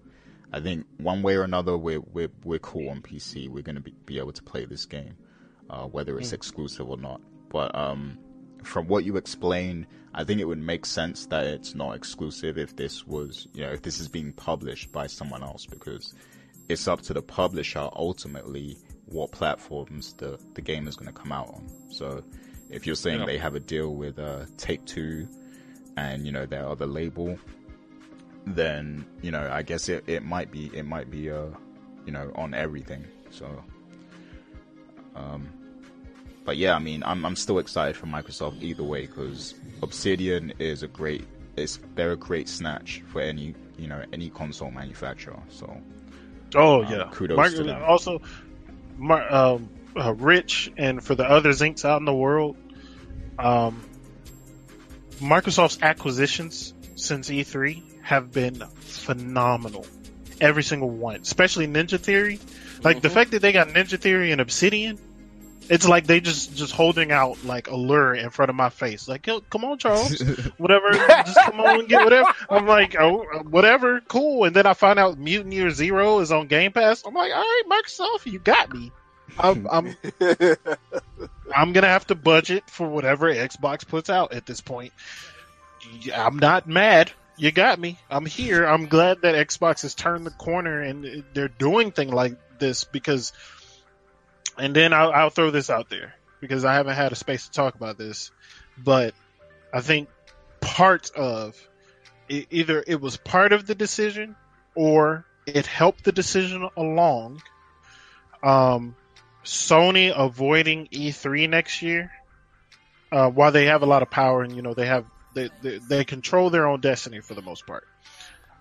I think one way or another, we're we're we're cool on PC. We're going to be, be able to play this game, uh, whether it's mm. exclusive or not. But um, from what you explained, I think it would make sense that it's not exclusive if this was, you know, if this is being published by someone else because it's up to the publisher ultimately what platforms the, the game is going to come out on. So if you're saying yeah. they have a deal with uh, Take Two and, you know, their other label, then, you know, I guess it, it might be, it might be, uh, you know, on everything. So, um, but yeah, I mean, I'm I'm still excited for Microsoft either way because Obsidian is a great, it's they're a great snatch for any you know any console manufacturer. So, oh um, yeah, kudos Mark, to them. Also, Mark, um, uh, Rich and for the other Zinks out in the world, um, Microsoft's acquisitions since E3 have been phenomenal. Every single one, especially Ninja Theory. Like mm-hmm. the fact that they got Ninja Theory and Obsidian it's like they just just holding out like a lure in front of my face. Like, come on, Charles, whatever, just come on and get whatever. I'm like, oh, whatever, cool. And then I find out Mutant Year Zero is on Game Pass. I'm like, all right, Microsoft, you got me. I'm I'm, I'm gonna have to budget for whatever Xbox puts out at this point. I'm not mad. You got me. I'm here. I'm glad that Xbox has turned the corner and they're doing things like this because and then I'll, I'll throw this out there because I haven't had a space to talk about this, but I think part of it, either it was part of the decision or it helped the decision along. Um, Sony avoiding E3 next year, uh, while they have a lot of power and you know they have they, they they control their own destiny for the most part.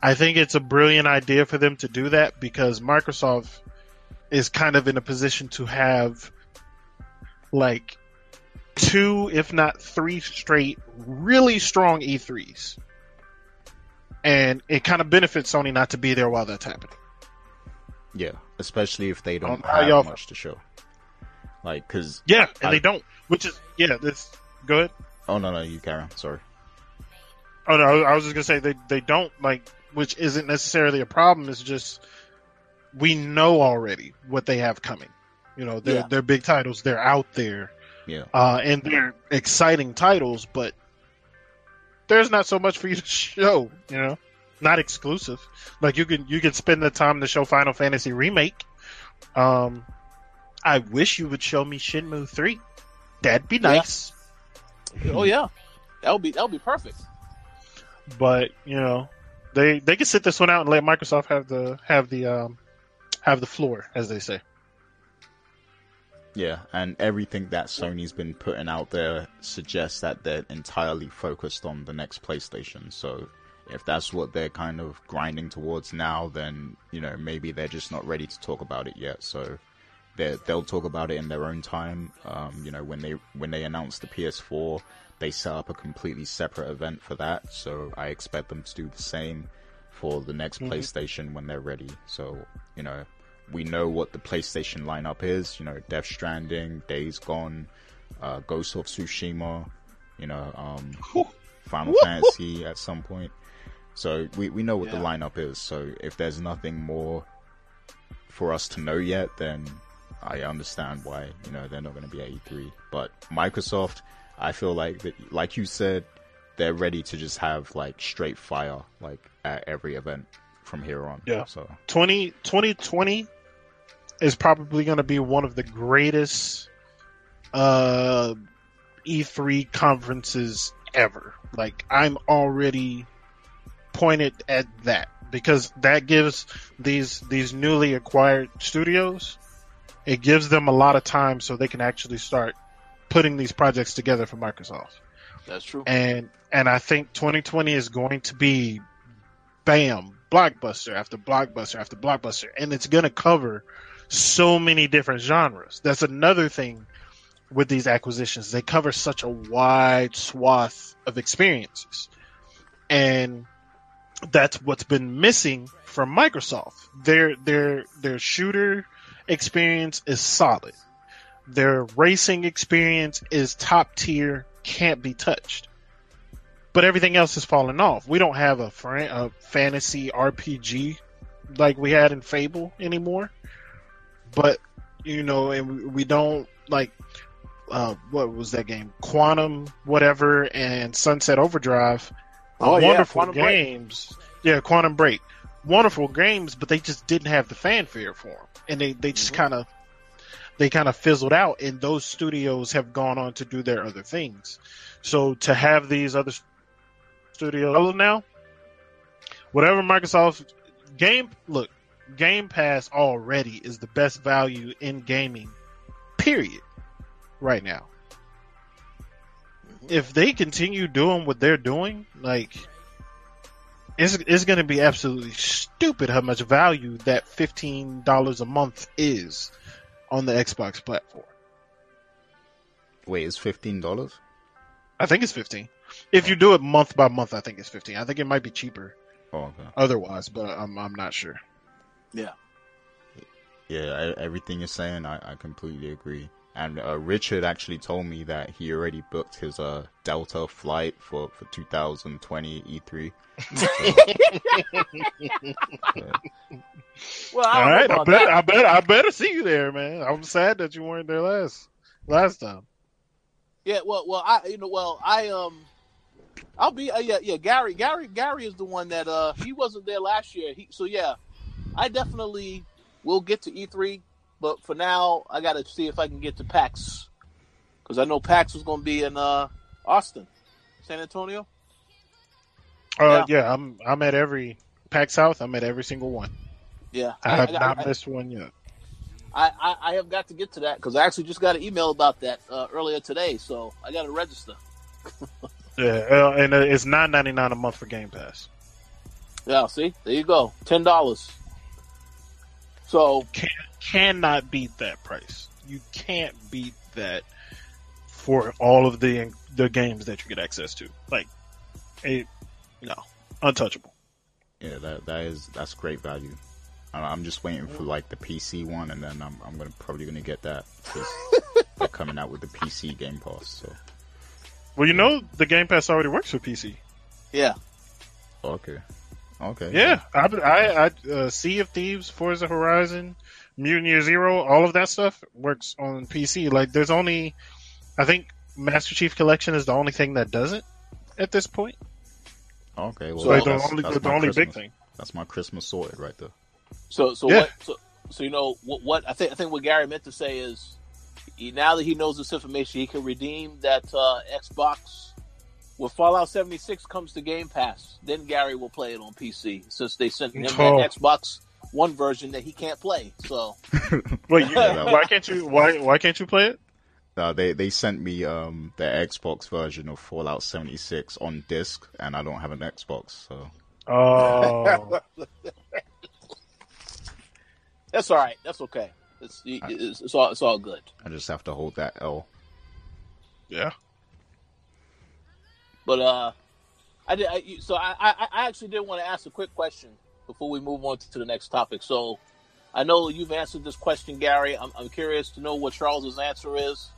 I think it's a brilliant idea for them to do that because Microsoft is kind of in a position to have like two, if not three straight really strong E3s. And it kind of benefits Sony not to be there while that's happening. Yeah, especially if they don't Um, have y'all- much to show. Like, cause Yeah, and I- they don't, which is yeah. This go ahead. oh no no you carry on. Sorry. Oh no, I was just gonna say they they don't like, which isn't necessarily a problem. It's just we know already what they have coming. You know, they're Yeah. they're big titles. They're out there, Yeah. uh, and they're exciting titles. But there's not so much for you to show. You know, not exclusive. Like you can you can spend the time to show Final Fantasy remake. Um, I wish you would show me Shenmue three. That'd be nice. Oh yeah, that would be that would be perfect. but you know they they can sit this one out and let Microsoft have the have the um have the floor as they say. Yeah, and everything that Sony's been putting out there suggests that they're entirely focused on the next PlayStation. So if that's what they're kind of grinding towards now, then you know maybe they're just not ready to talk about it yet. So they they'll talk about it in their own time. Um, you know when they when they announced the PS4, they set up a completely separate event for that. So I expect them to do the same for the next Mhm. PlayStation when they're ready. So you know we know what the PlayStation lineup is. You know, Death Stranding, Days Gone, uh, Ghost of Tsushima. You know, um, Final! Fantasy at some point. So we we know what the lineup is. So if there's nothing more for us to know yet, then I understand why you know they're not going to be at E3. But Microsoft, I feel like that, like you said, they're ready to just have like straight fire like at every event from here on. Yeah. So 20, 2020 is probably going to be one of the greatest uh E3 conferences ever. Like I'm already pointed at that because that gives these these newly acquired studios it gives them a lot of time so they can actually start putting these projects together for Microsoft. That's true. and and I think 2020 is going to be bam blockbuster after blockbuster after blockbuster and it's going to cover so many different genres that's another thing with these acquisitions they cover such a wide swath of experiences and that's what's been missing from Microsoft their their their shooter experience is solid their racing experience is top tier, can't be touched. But everything else is falling off. We don't have a, a fantasy RPG like we had in Fable anymore. But you know, and we- don't like uh, what was that game? Quantum, whatever, and Sunset Overdrive. Oh, yeah, wonderful Break. games. Yeah, Quantum Break. Wonderful games, but they just didn't have the fanfare for them, and they they just Mhm. kind of they kind of fizzled out, and those studios have gone on to do their other things. So to have these other studios now, whatever Microsoft game look, Game Pass already is the best value in gaming, period, right now. Mm-hmm. If they continue doing what they're doing, like it's it's going to be absolutely stupid how much value that fifteen dollars a month is on the Xbox platform. wait, it's fifteen dollars? I think it's fifteen. If you do it month by month, I think it's fifteen. I think it might be cheaper Oh, okay. otherwise, but I'm I'm not sure. Yeah. Yeah, I, everything you're saying, I, I completely agree. And uh, Richard actually told me that he already booked his uh, Delta flight for, for 2020 E3. Well, All I don't right, know I bet that. I bet I better see you there, man. I'm sad that you weren't there last last time. Yeah, well, well, I, you know, well, I, um, I'll be, uh, yeah, yeah. Gary, Gary, Gary is the one that, uh, he wasn't there last year. He, so yeah, I definitely will get to E3, but for now, I got to see if I can get to PAX because I know PAX was going to be in uh Austin, San Antonio. Uh, yeah. I'm I'm at every PAX South. I'm at every single one. Yeah, I have I, not I, missed one yet. I, I, I have got to get to that because I actually just got an email about that uh, earlier today, so I got to register. Yeah, uh, and uh, it's nine ninety nine a month for Game Pass. Yeah, see, there you go, ten dollars. So Can, cannot beat that price. You can't beat that for all of the the games that you get access to. Like, it, no, untouchable. Yeah, that that is that's great value. I- I'm just waiting for like the PC one, and then I'm I'm gonna probably gonna get that because they're coming out with the PC Game Pass. So Well, you know, the Game Pass already works for PC. Yeah. okay, okay, Yeah, I, I, I uh, Sea of Thieves, Forza Horizon, Mutant Year Zero, all of that stuff works on PC. Like, there's only, I think, Master Chief Collection is the only thing that doesn't at this point. okay. Well, So, like the only, that's the my only big thing. That's my Christmas sword right there. So so Yeah. what? So, so you know what? What I think I think what Gary meant to say is, he, now that he knows this information, he can redeem that uh, Xbox. When Fallout 76 comes to Game Pass, then Gary will play it on PC since they sent him Oh. that Xbox One version that he can't play. So Wait, you, why can't you? Why why can't you play it? Uh, they they sent me um the Xbox version of Fallout 76 on disc, and I don't have an Xbox, so Oh, that's all right. That's okay. It's it's, it's all it's all good. I just have to hold that L. yeah. But uh, I did. I, so I, I, actually did want to ask a quick question before we move on to the next topic. So I know you've answered this question, Gary. I'm, I'm curious to know what Charles's answer is.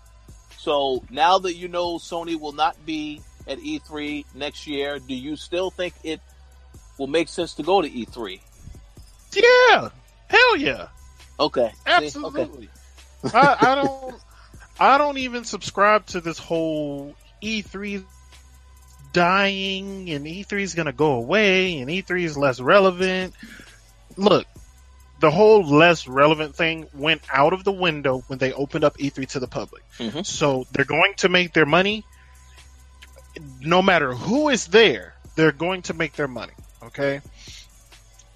So now that you know Sony will not be at E3 next year, do you still think it will make sense to go to E E3? Yeah. Hell yeah. Okay. See? Okay. Absolutely. I, I don't. I don't even subscribe to this whole E3 dying and E3 is going to go away and E3 is less relevant. Look, the whole less relevant thing went out of the window when they opened up E3 to the public. Mhm. So they're going to make their money. No matter who is there, they're going to make their money. Okay.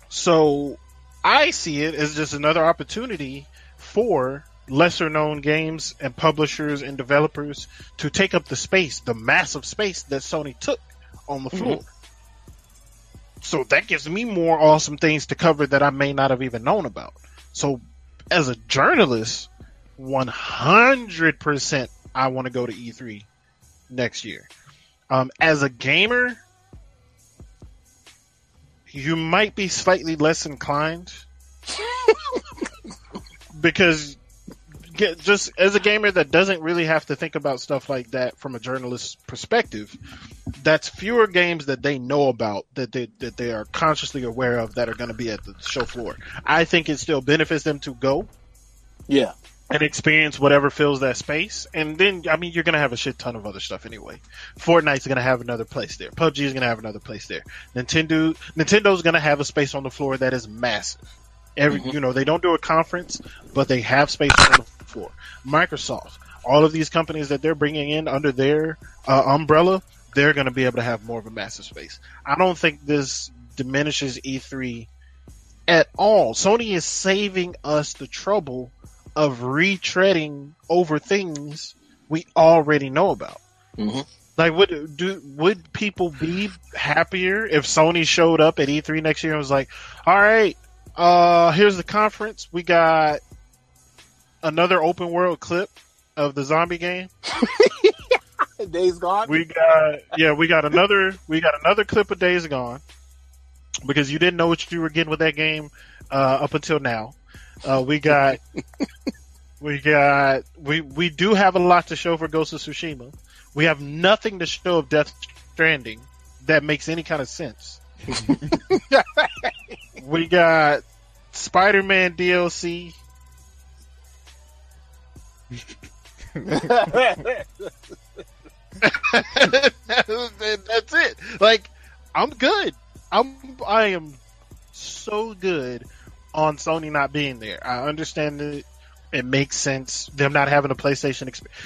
So I see it as just another opportunity for lesser known games and publishers and developers to take up the space, the massive space that Sony took on the floor. So that gives me more awesome things to cover that I may not have even known about. So as a journalist, 100% I want to go to E3 next year. Um, as a gamer, you might be slightly less inclined because get, just as a gamer that doesn't really have to think about stuff like that from a journalist's perspective, that's fewer games that they know about that they that they are consciously aware of that are going to be at the show floor. I think it still benefits them to go Yeah. and experience whatever fills that space. And then, I mean, you're going to have a shit ton of other stuff anyway. Fortnite's going to have another place there. PUBG is going to have another place there. Nintendo, Nintendo's going to have a space on the floor that is massive. Every, Mhm. you know, they don't do a conference, but they have space on the floor. Microsoft, all of these companies that they're bringing in under their uh, umbrella, they're going to be able to have more of a massive space. I don't think this diminishes E3 at all. Sony is saving us the trouble of retreading over things we already know about. Mhm. Like, would do would people be happier if Sony showed up at E3 next year and was like, "All right, uh, here's the conference. We got another open world clip of the zombie game. Days gone. We got yeah, we got another we got another clip of Days Gone because you didn't know what you were getting with that game uh, up until now. Uh, we got we got we we do have a lot to show for Ghost of Tsushima. We have nothing to show of Death Stranding that makes any kind of sense. we got Spider-Man DLC. That's it. Like, I'm good. I'm I am so good on Sony not being there. I understand that it makes sense them not having a PlayStation experience.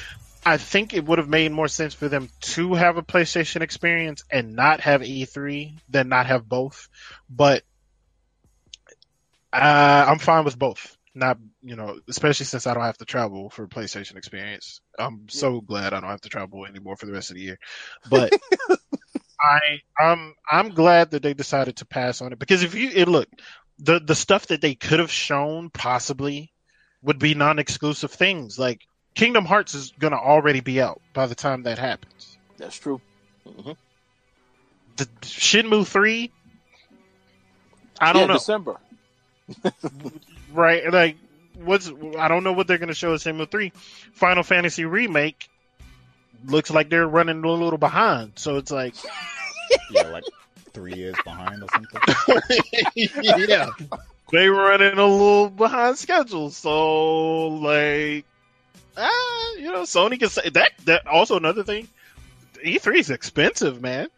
I think it would have made more sense for them to have a PlayStation experience and not have E3 than not have both. But uh, I'm fine with both. Not you know, especially since I don't have to travel for a PlayStation experience. I'm so glad I don't have to travel anymore for the rest of the year. But I I'm I'm glad that they decided to pass on it because if you it, look the the stuff that they could have shown possibly would be non-exclusive things. Like Kingdom Hearts is gonna already be out by the time that happens. That's true. hmm The Shenmue three, I don't yeah, know. December. right? Like, what's I don't know what they're going to show us Shenmue three. Final Fantasy remake looks like they're running a little behind. So it's like, Yeah, like three years behind or something. yeah, they running a little behind schedule. So like, ah, you know, Sony can say that. That also another thing. E3 is expensive, man.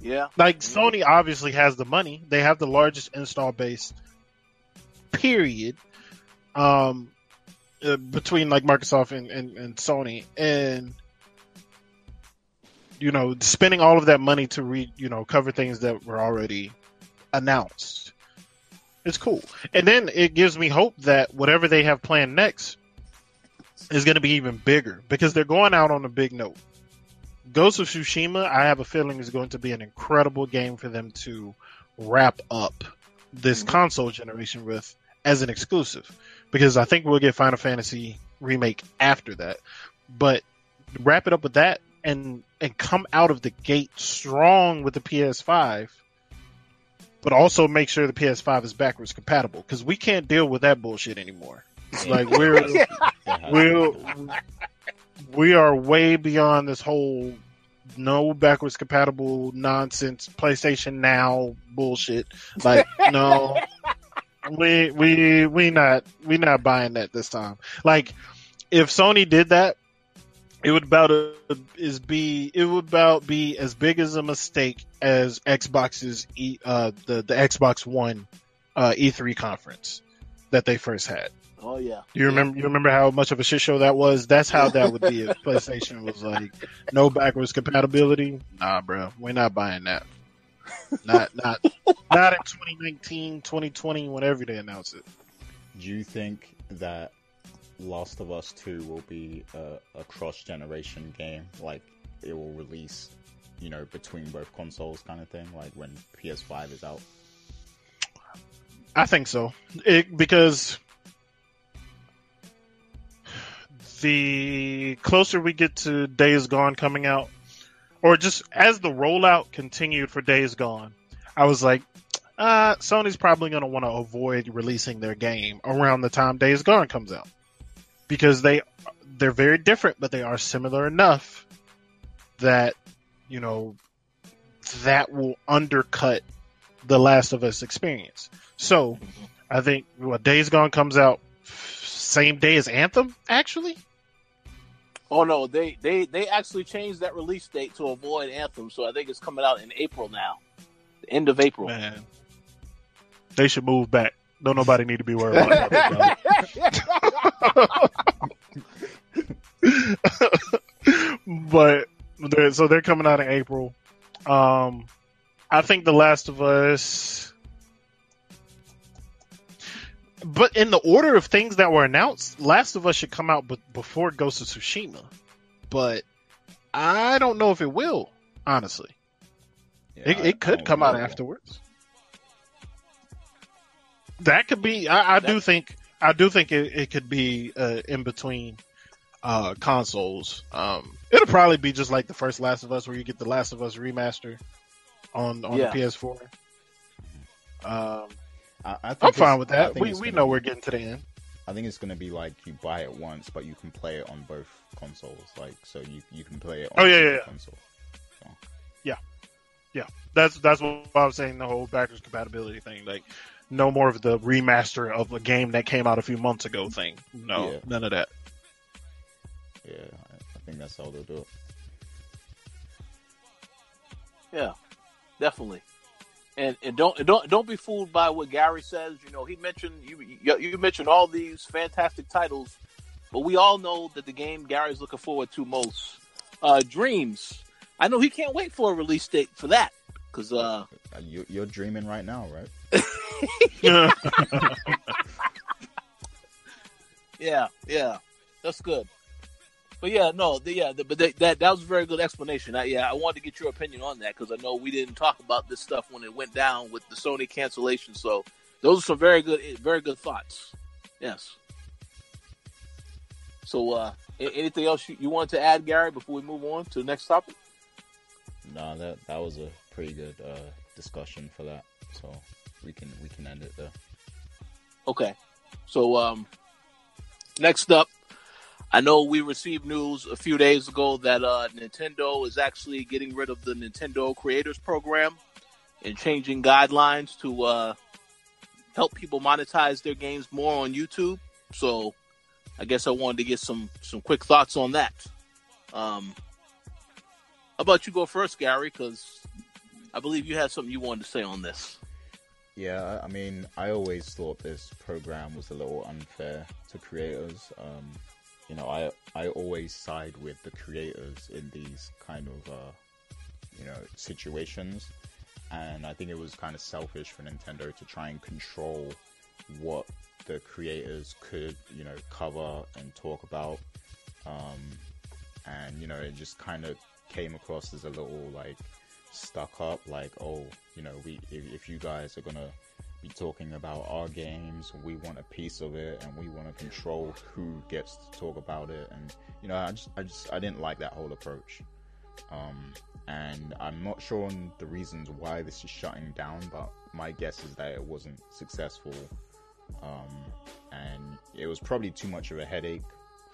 Yeah. Like Sony obviously has the money. They have the largest install base. Period. Um, uh, between like Microsoft and, and, and Sony, and you know, spending all of that money to re you know cover things that were already announced. It's cool, and then it gives me hope that whatever they have planned next is going to be even bigger because they're going out on a big note. Ghost of Tsushima, I have a feeling is going to be an incredible game for them to wrap up this mm-hmm. console generation with as an exclusive. Because I think we'll get Final Fantasy remake after that. But wrap it up with that and and come out of the gate strong with the PS5. But also make sure the PS5 is backwards compatible because we can't deal with that bullshit anymore. Like we're we'll, we are way beyond this whole no backwards compatible nonsense PlayStation Now bullshit. Like no, we we we not we not buying that this time. Like if Sony did that, it would about a, is be it would about be as big as a mistake as Xbox's e, uh the the Xbox One uh E3 conference that they first had. Oh yeah. You remember? You remember how much of a shit show that was? That's how that would be if PlayStation was like no backwards compatibility. Nah, bro, we're not buying that. Not not not in 2019, 2020, whenever they announce it. Do you think that Last of Us 2 will be a, a cross generation game? Like, it will release, you know, between both consoles kind of thing? Like when PS5 is out? I think so. It, because the closer we get to Days Gone coming out, or just as the rollout continued for Days Gone, I was like, uh, Sony's probably going to want to avoid releasing their game around the time Days Gone comes out because they they're very different, but they are similar enough that you know that will undercut the Last of Us experience. So, I think what Days Gone comes out same day as Anthem, actually. Oh no, they they they actually changed that release date to avoid Anthem, so I think it's coming out in April now, the end of April. Man, they should move back. Don't nobody need to be worried about that. but they're, so they're coming out in April. Um, I think The Last of Us. But in the order of things that were announced, Last of Us should come out b- before Ghost of Tsushima. But I don't know if it will, honestly. Yeah, It, it could come out afterwards. That could be. I, I do think. I do think it, it could be uh, in between uh, consoles. Um, it'll probably be just like the first Last of Us, where you get the Last of Us remaster on on Yeah. the PS4. Um, I, I think I'm fine with that. We we know be- we're getting to the end. I think it's gonna be like you buy it once, but you can play it on both consoles. Like, so you you can play it. on Oh, yeah, yeah, yeah, yeah. yeah. That's that's what I was saying. The whole backwards compatibility thing, like no more of the remaster of a game that came out a few months ago thing. No, Yeah. none of that. Yeah, I, I think that's how they'll do it. Yeah, definitely. And and don't and don't don't be fooled by what Gary says. You know, he mentioned you you, you mentioned all these fantastic titles, but we all know that the game Gary's looking forward to most, uh, Dreams. I know he can't wait for a release date for that because uh, Uh, You, you're dreaming right now, right? yeah, yeah, that's good. But yeah, no, the, yeah, the, but they, that that was a very good explanation. I, yeah, I wanted to get your opinion on that because I know we didn't talk about this stuff when it went down with the Sony cancellation. So those are some very good, very good thoughts. Yes. So, uh, anything else you, you wanted to add, Gary, before we move on to the next topic? No, that that was a pretty good uh, discussion for that. So we can we can end it there. Okay. So um, next up, I know we received news a few days ago that uh, Nintendo is actually getting rid of the Nintendo Creators Program and changing guidelines to uh, help people monetize their games more on YouTube. So I guess I wanted to get some some quick thoughts on that. Um, how about you go first, Gary? Because I believe you had something you wanted to say on this. Yeah, I mean, I always thought this program was a little unfair to creators. Um, you know, I I always side with the creators in these kind of uh, you know situations, and I think it was kind of selfish for Nintendo to try and control what the creators could you know cover and talk about, um, and you know it just kind of came across as a little like stuck up like oh you know we if, if you guys are gonna be talking about our games. We want a piece of it and we want to control who gets to talk about it. And you know i just i just i didn't like that whole approach. Um, and i'm not sure on the reasons why this is shutting down but my guess is that it wasn't successful. Um, and it was probably too much of a headache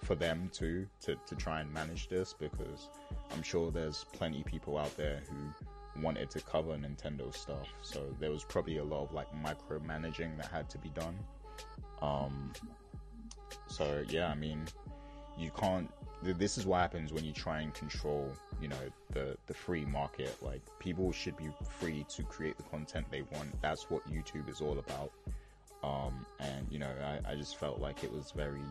for them too to, to try and manage this because I'm sure there's plenty of people out there who wanted to cover Nintendo stuff. So there was probably a lot of like micromanaging that had to be done. Um, so yeah, I mean, you can't. This is what happens when you try and control, you know, the the free market. Like people should be free to create the content they want. That's what YouTube is all about. Um, and you know, I, I just felt like it was very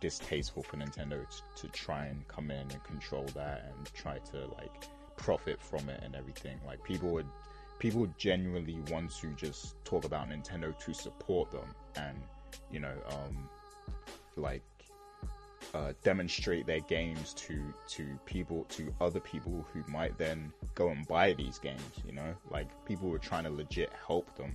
distasteful for Nintendo to, to try and come in and control that and try to like profit from it and everything. Like people would people genuinely want to just talk about Nintendo to support them and you know um like uh, demonstrate their games to to people to other people who might then go and buy these games you know like people were trying to legit help them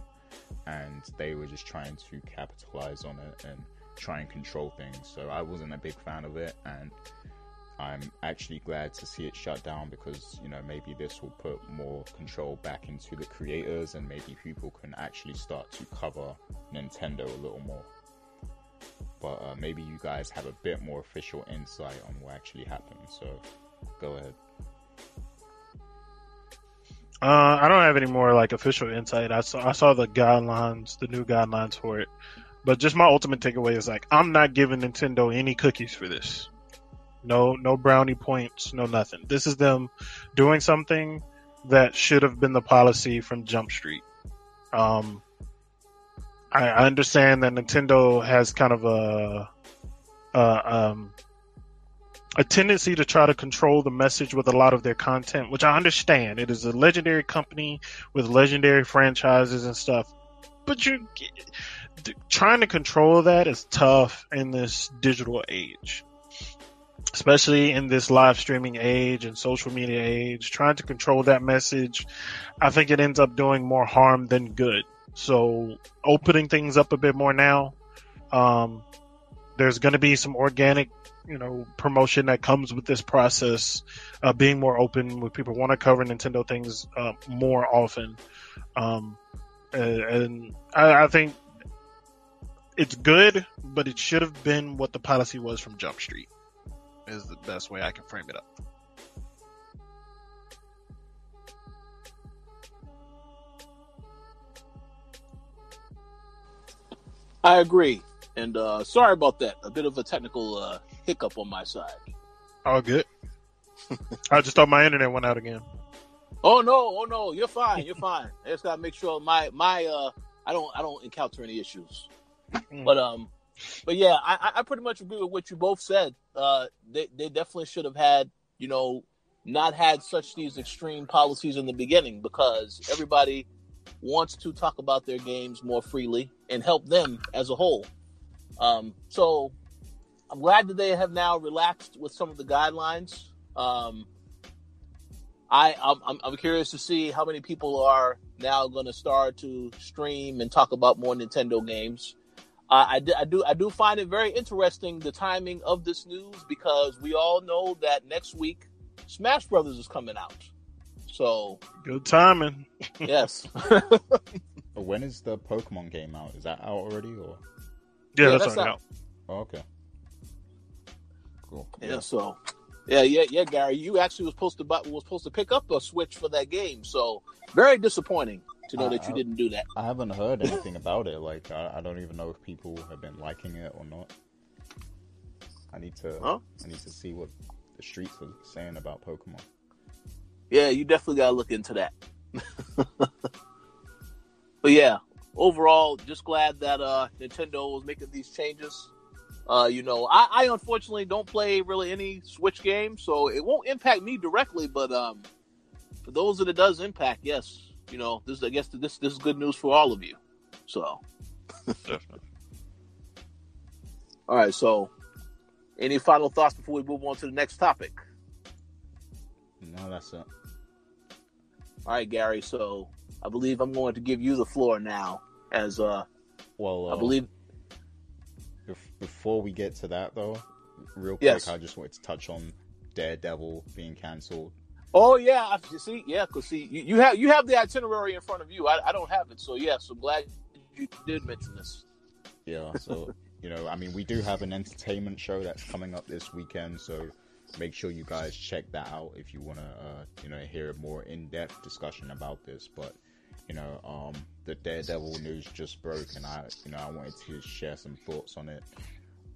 and they were just trying to capitalize on it and try and control things. So I wasn't a big fan of it, and I'm actually glad to see it shut down because you know maybe this will put more control back into the creators, and maybe people can actually start to cover Nintendo a little more. But uh, maybe you guys have a bit more official insight on what actually happened. So go ahead. Uh, I don't have any more like official insight. I saw I saw the guidelines, the new guidelines for it. But just my ultimate takeaway is like I'm not giving Nintendo any cookies for this. No, no brownie points, no nothing. This is them doing something that should have been the policy from Jump Street. Um, I, I understand that Nintendo has kind of a, um, a tendency to try to control the message with a lot of their content, which I understand. It is a legendary company with legendary franchises and stuff, but you trying to control that is tough in this digital age, especially in this live streaming age and social media age. Trying to control that message, I think it ends up doing more harm than good. So opening things up a bit more now. Um, there's going to be some organic, you know, promotion that comes with this process, uh, being more open with people want to cover Nintendo things, uh, more often. Um, and, and I, I think it's good, but it should have been what the policy was from Jump Street. Is the best way I can frame it up. I agree, and uh, sorry about that. A bit of a technical uh, hiccup on my side. All good. I just thought my internet went out again. Oh no! Oh no! You're fine. You're fine. I just gotta make sure my my uh I don't I don't encounter any issues. Mm. But um, but yeah, I, I pretty much agree with what you both said. Uh, they they definitely should have had you know not had such these extreme policies in the beginning because everybody wants to talk about their games more freely and help them as a whole. Um, so I'm glad that they have now relaxed with some of the guidelines. Um, I I'm, I'm curious to see how many people are now going to start to stream and talk about more Nintendo games. Uh, I, I do I do find it very interesting the timing of this news because we all know that next week Smash Brothers is coming out. So good timing. yes. when is the Pokemon game out? Is that out already or? Yeah, yeah that's, that's already out. out. Oh, okay. Cool. Yeah. So, yeah, yeah, yeah, Gary, you actually was supposed to buy, was supposed to pick up a Switch for that game. So very disappointing to know I, that you didn't do that. I haven't heard anything about it. Like I, I, don't even know if people have been liking it or not. I need to huh? I need to see what the streets are saying about Pokemon. Yeah, you definitely gotta look into that. but yeah, overall, just glad that uh, Nintendo was making these changes. Uh, you know, I, I, unfortunately don't play really any Switch games, so it won't impact me directly. But um, for those that it does impact, yes, you know, this I guess this this is good news for all of you. So, all right. So, any final thoughts before we move on to the next topic? No, that's it. All right, Gary. So, I believe I'm going to give you the floor now. As uh, well, uh, I believe. Before we get to that, though, real quick, yes. I just wanted to touch on Daredevil being cancelled. Oh yeah, I see. Yeah, because see, you, you, have you have the itinerary in front of you. I, I don't have it, so yeah, I'm glad you did mention this. Yeah, so you know, I mean, we do have an entertainment show that's coming up this weekend, so make sure you guys check that out if you want to, uh, you know, hear a more in-depth discussion about this. But you know, um, the Daredevil news just broke, and I, you know, I wanted to share some thoughts on it.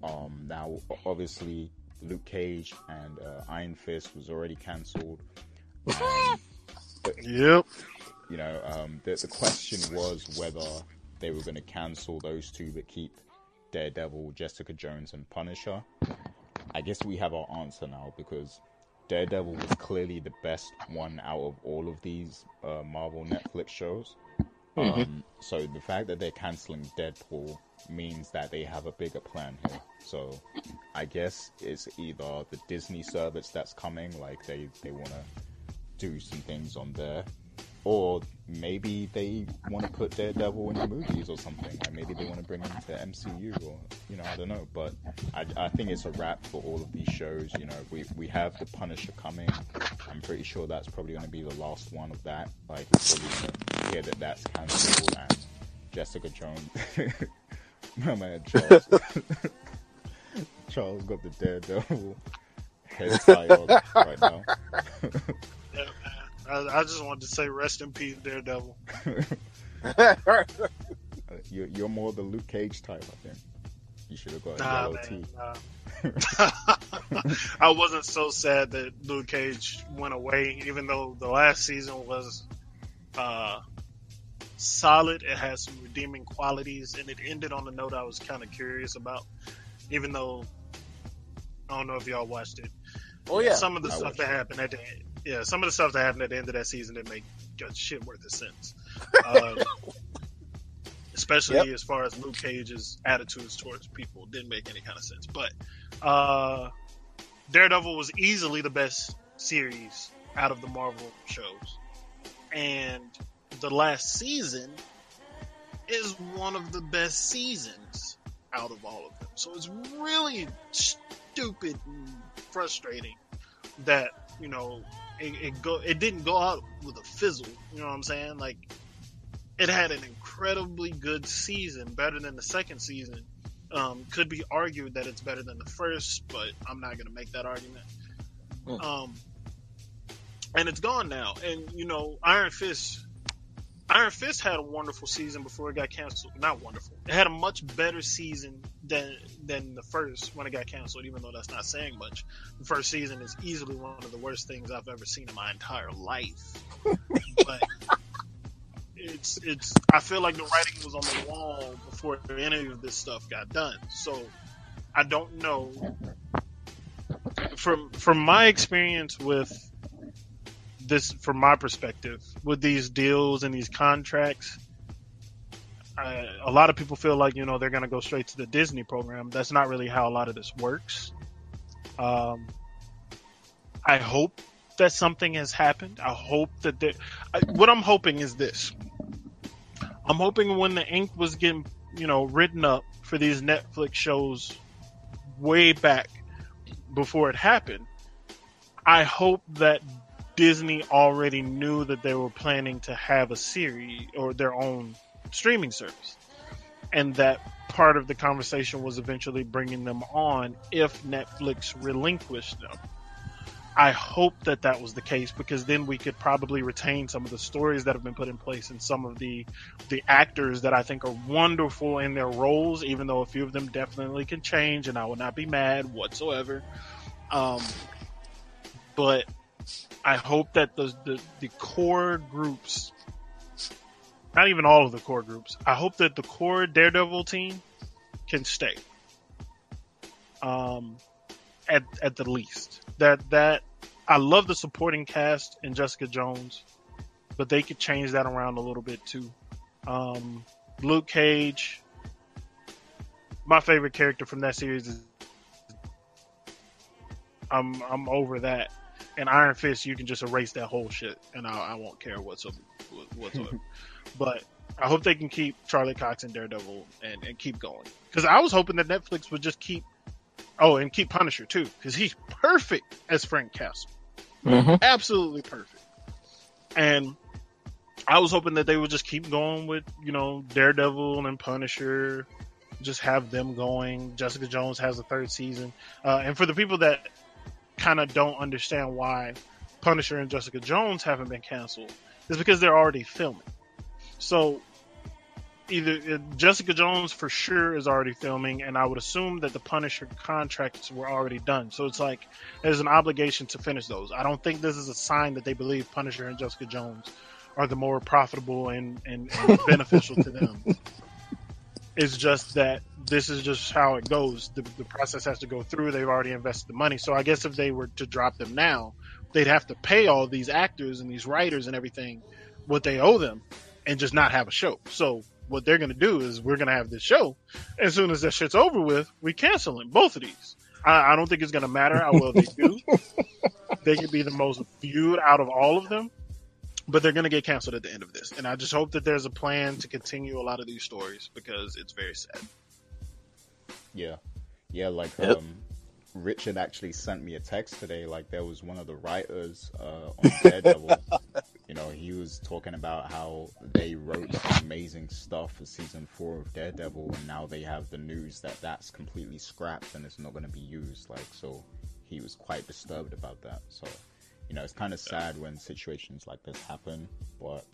Um, now, obviously, Luke Cage and uh, Iron Fist was already cancelled. Um, yep. You know, um, the, the question was whether they were going to cancel those two but keep Daredevil, Jessica Jones, and Punisher. I guess we have our answer now because Daredevil was clearly the best one out of all of these uh, Marvel Netflix shows. Mm-hmm. Um, so the fact that they're canceling Deadpool means that they have a bigger plan here. So I guess it's either the Disney service that's coming, like they, they want to do some things on there, or maybe they want to put Daredevil in the movies or something. Like maybe they want to bring him to MCU or you know I don't know. But I, I think it's a wrap for all of these shows. You know we we have the Punisher coming. I'm pretty sure that's probably going to be the last one of that. Like we're probably hear that that's cancelled and Jessica Jones. My man Charles. Charles got the Daredevil head tie on right now. I, I, just wanted to say rest in peace, Daredevil. you're, you're, more the Luke Cage type, I think. You should have got a nah, yellow nah. I wasn't so sad that Luke Cage went away, even though the last season was uh, solid. It had some redeeming qualities, and it ended on a note I was kind of curious about. Even though I don't know if y'all watched it. Oh yeah, some of the I stuff that happened at the yeah, some of the stuff that happened at the end of that season didn't make shit worth of sense. Um, especially yep. as far as Luke Cage's attitudes towards people didn't make any kind of sense. But uh, Daredevil was easily the best series out of the Marvel shows, and the last season is one of the best seasons out of all of them. So it's really stupid and frustrating that you know it, it go it didn't go out with a fizzle. You know what I'm saying? Like it had an incredibly good season, better than the second season. Um, could be argued that it's better than the first, but I'm not going to make that argument. Hmm. Um, and it's gone now. And you know, Iron Fist Iron Fist had a wonderful season before it got canceled. Not wonderful. It had a much better season than than the first when it got canceled. Even though that's not saying much, the first season is easily one of the worst things I've ever seen in my entire life. but it's it's. I feel like the writing was on the wall before any of this stuff got done. So I don't know. From from my experience with this from my perspective with these deals and these contracts. I, a lot of people feel like you know they're going to go straight to the Disney program. That's not really how a lot of this works. Um, I hope that something has happened. I hope that they, I, what I'm hoping is this. I'm hoping when the ink was getting you know written up for these Netflix shows way back before it happened. I hope that Disney already knew that they were planning to have a series or their own streaming service. And that part of the conversation was eventually bringing them on if Netflix relinquished them. I hope that that was the case because then we could probably retain some of the stories that have been put in place and some of the the actors that I think are wonderful in their roles, even though a few of them definitely can change, and I will not be mad whatsoever. Um, but I hope that the, the the core groups, not even all of the core groups, I hope that the core Daredevil team can stay. Um, at at the least that that I love the supporting cast and Jessica Jones, but they could change that around a little bit too. Um, Luke Cage, my favorite character from that series is I'm I'm over that. And Iron Fist, you can just erase that whole shit, and I, I won't care whatsoever. whatsoever. but I hope they can keep Charlie Cox and Daredevil and, and keep going. Because I was hoping that Netflix would just keep Oh, and keep Punisher too, because he's perfect as Frank Castle. Mm-hmm. Absolutely perfect. And I was hoping that they would just keep going with, you know, Daredevil and Punisher, just have them going. Jessica Jones has a third season. Uh, and for the people that kind of don't understand why Punisher and Jessica Jones haven't been canceled, it's because they're already filming. So either uh, Jessica Jones for sure is already filming, and I would assume that the Punisher contracts were already done. So it's like there's an obligation to finish those. I don't think this is a sign that they believe Punisher and Jessica Jones are the more profitable and, and, and beneficial to them. It's just that this is just how it goes. The, the process has to go through. They've already invested the money. So I guess if they were to drop them now, they'd have to pay all these actors and these writers and everything what they owe them and just not have a show. So what they're going to do is we're going to have this show. As soon as that shit's over with, we cancel them, both of these. I, I don't think it's going to matter how well they do. they could be the most viewed out of all of them, but they're going to get canceled at the end of this. And I just hope that there's a plan to continue a lot of these stories because it's very sad. Yeah, yeah. Like Yep. um, Richard actually sent me a text today. Like there was one of the writers uh, on Daredevil. you know, he was talking about how they wrote amazing stuff for season four of Daredevil, and now they have the news that that's completely scrapped and it's not going to be used. Like so, he was quite disturbed about that. So, you know, it's kind of sad when situations like this happen, but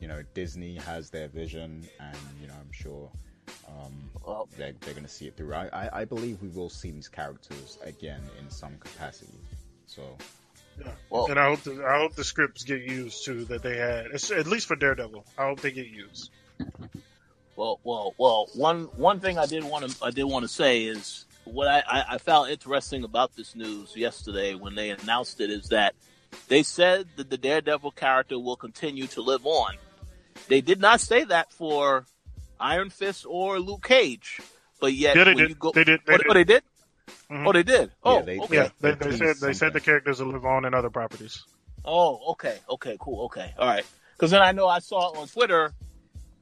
you know, Disney has their vision, and you know, I'm sure um, Well, they're, they're going to see it through. I, I, I believe we will see these characters again in some capacity. So, Yeah. Well- and I hope the, I hope the scripts get used too that they had, at least for Daredevil. I hope they get used. Well, well, well. One one thing I did want to I did want to say is what I, I, I found interesting about this news yesterday when they announced it is that they said that the Daredevil character will continue to live on. They did not say that for Iron Fist or Luke Cage, but yet Yeah, they when did. you go, They did. They oh, did. oh, they did. Mhm. Oh, they did. Oh, Yeah, they- okay. Yeah, they, They they said teased they said the characters will live on in other properties. Oh, okay, okay, cool, okay, all right. Because then I know I saw on Twitter,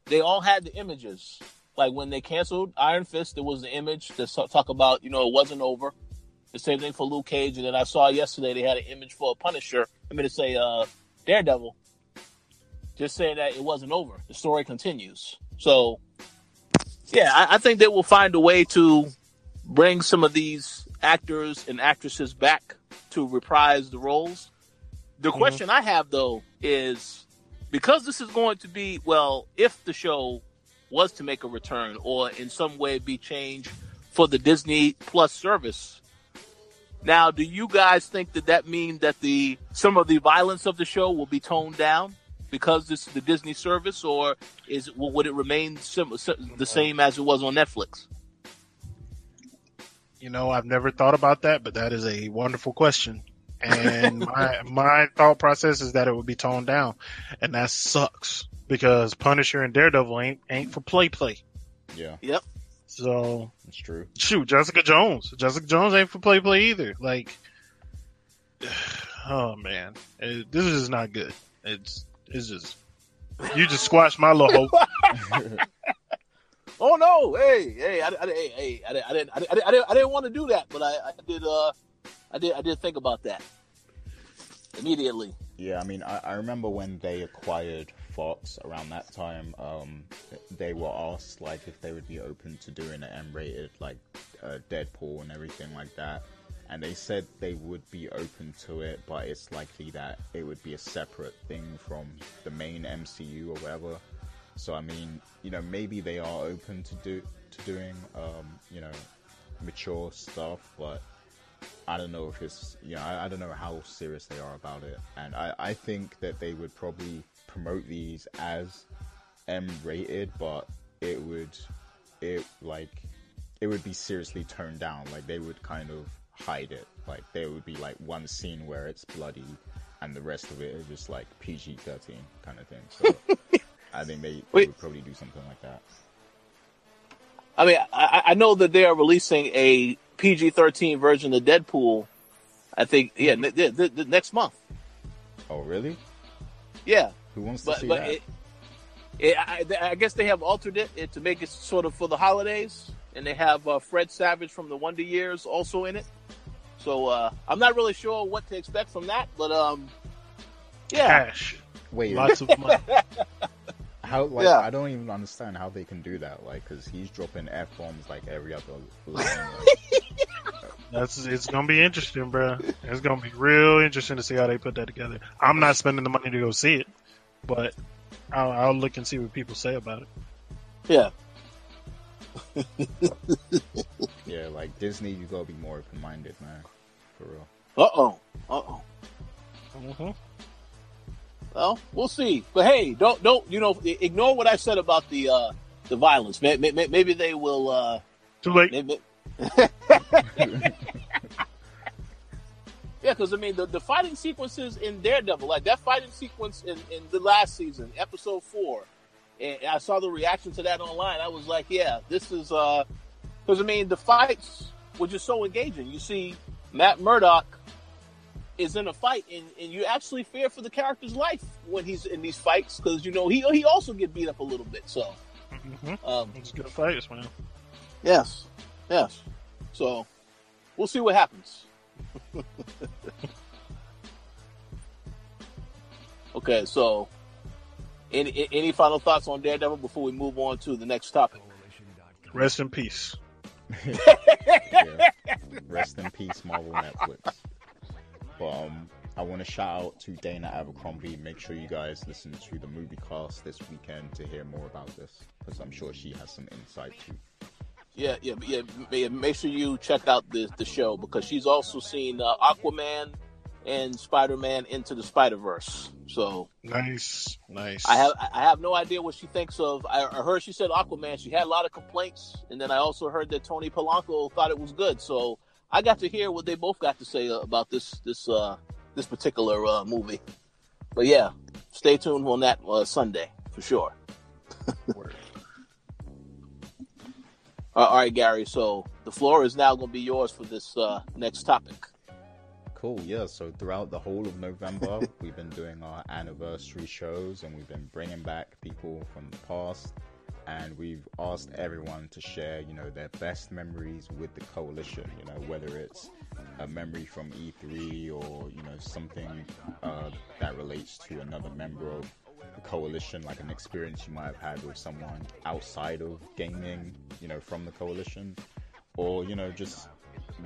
they all had the images. Like when they canceled Iron Fist, there was the image to talk about, you know, it wasn't over. The same thing for Luke Cage, and then I saw yesterday they had an image for a Punisher. I mean to say uh, Daredevil, just saying that it wasn't over. The story continues. So, yeah, I, I think they will find a way to bring some of these actors and actresses back to reprise the roles. The question I have though is because this is going to be well, if the show was to make a return or in some way be changed for the Disney Plus service. Now, do you guys think that that means that the some of the violence of the show will be toned down because this is the Disney service, or is would it remain sim- the same as it was on Netflix? You know, I've never thought about that, but that is a wonderful question. And my my thought process is that it would be toned down, and that sucks because Punisher and Daredevil ain't ain't for play play. yeah, Yep. So it's true. shoot, Jessica Jones, Jessica Jones ain't for play play either. Like, oh man, It- this is not good. It's it's just you just squashed my little hope. Oh no! Hey, hey, I, I, hey, hey, I, I didn't, I, didn't, I didn't, I didn't want to do that, but I, I did, uh, I did, I did think about that immediately. Yeah, I mean, I, I remember when they acquired Fox around that time. Um, they were asked like if they would be open to doing an M-rated like uh, Deadpool and everything like that, and they said they would be open to it, but it's likely that it would be a separate thing from the main MCU or whatever. So I mean, you know, maybe they are open to do to doing, um, you know, mature stuff, but I don't know if it's, you know, I, I don't know how serious they are about it, and I, I think that they would probably promote these as M rated, but it would, it like, it would be seriously toned down. Like they would kind of hide it. Like there would be like one scene where it's bloody, and the rest of it is just like PG thirteen kind of thing. So I think they, they would probably do something like that. I mean, I, I know that they are releasing a PG thirteen version of Deadpool. I think, yeah, ne- the, the, the next month. Oh really? Yeah, Who wants to but see but that? it, it, I, I guess they have altered it, it to make it sort of for the holidays, and they have uh, Fred Savage from the Wonder Years also in it. So uh, I'm not really sure what to expect from that, but um, yeah, Cash, Wait, lots of money. How like Yeah. I don't even understand how they can do that. Like, because he's dropping f bombs like every other line. Like, That's it's gonna be interesting, bro. It's gonna be real interesting to see how they put that together. I'm not spending the money to go see it, but I'll, I'll look and see what people say about it. yeah. yeah, like Disney, you gotta be more open minded, man. For real. Uh oh. Uh oh. Mm-hmm. Well, we'll see. But hey, don't don't you know? Ignore what I said about the uh, the violence. May- may- may- Maybe they will. Uh, Too late. maybe... yeah, because I mean, the, the fighting sequences in Daredevil, like that fighting sequence in, in the last season, episode four, and I saw the reaction to that online. I was like, yeah, this is because I mean, the fights were just so engaging. You see, Matt Murdock is in a fight, and, and you actually fear for the character's life when he's in these fights because you know he he also get beat up a little bit. So, Mm-hmm. um, It's good fights, man. yes, yes. So, we'll see what happens. Okay, so any any final thoughts on Daredevil before we move on to the next topic? Rest in peace. Yeah. Rest in peace, Marvel Netflix. But um, I want to shout out to Dana Abercrombie. Make sure you guys listen to the movie cast this weekend to hear more about this, because I'm sure she has some insight too. Yeah, yeah, yeah. yeah, Make sure you check out the the show because she's also seen uh, Aquaman and Spider Man into the Spider Verse. So Nice, nice. I have I have no idea what she thinks of. I, I heard she said Aquaman. She had a lot of complaints, and then I also heard that Tony Polanco thought it was good. So I got to hear what they both got to say uh, about this this uh, this particular uh, movie. But yeah, stay tuned on that uh, Sunday for sure. Uh, all right, Gary. So the floor is now going to be yours for this uh, next topic. Cool, yeah. So throughout the whole of November, we've been doing our anniversary shows and we've been bringing back people from the past. And we've asked everyone to share, you know, their best memories with the Koalition. You know, whether it's a memory from E3 or you know something uh, that relates to another member of the Koalition, like an experience you might have had with someone outside of gaming, you know, from the Koalition, or you know, just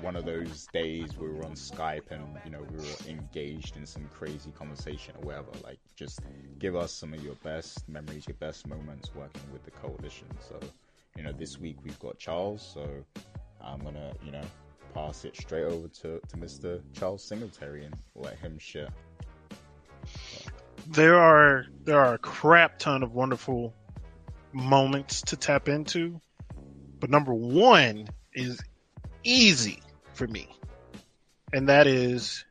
one of those days we were on Skype and you know we were engaged in some crazy conversation or whatever. Like, just give us some of your best memories, your best moments working with the Koalition. So, you know, this week we've got Charles, so I'm gonna, you know, pass it straight over to, to Mr. Charles Singletary and let him share. There are there are a crap ton of wonderful moments to tap into, but number one is easy for me, and that is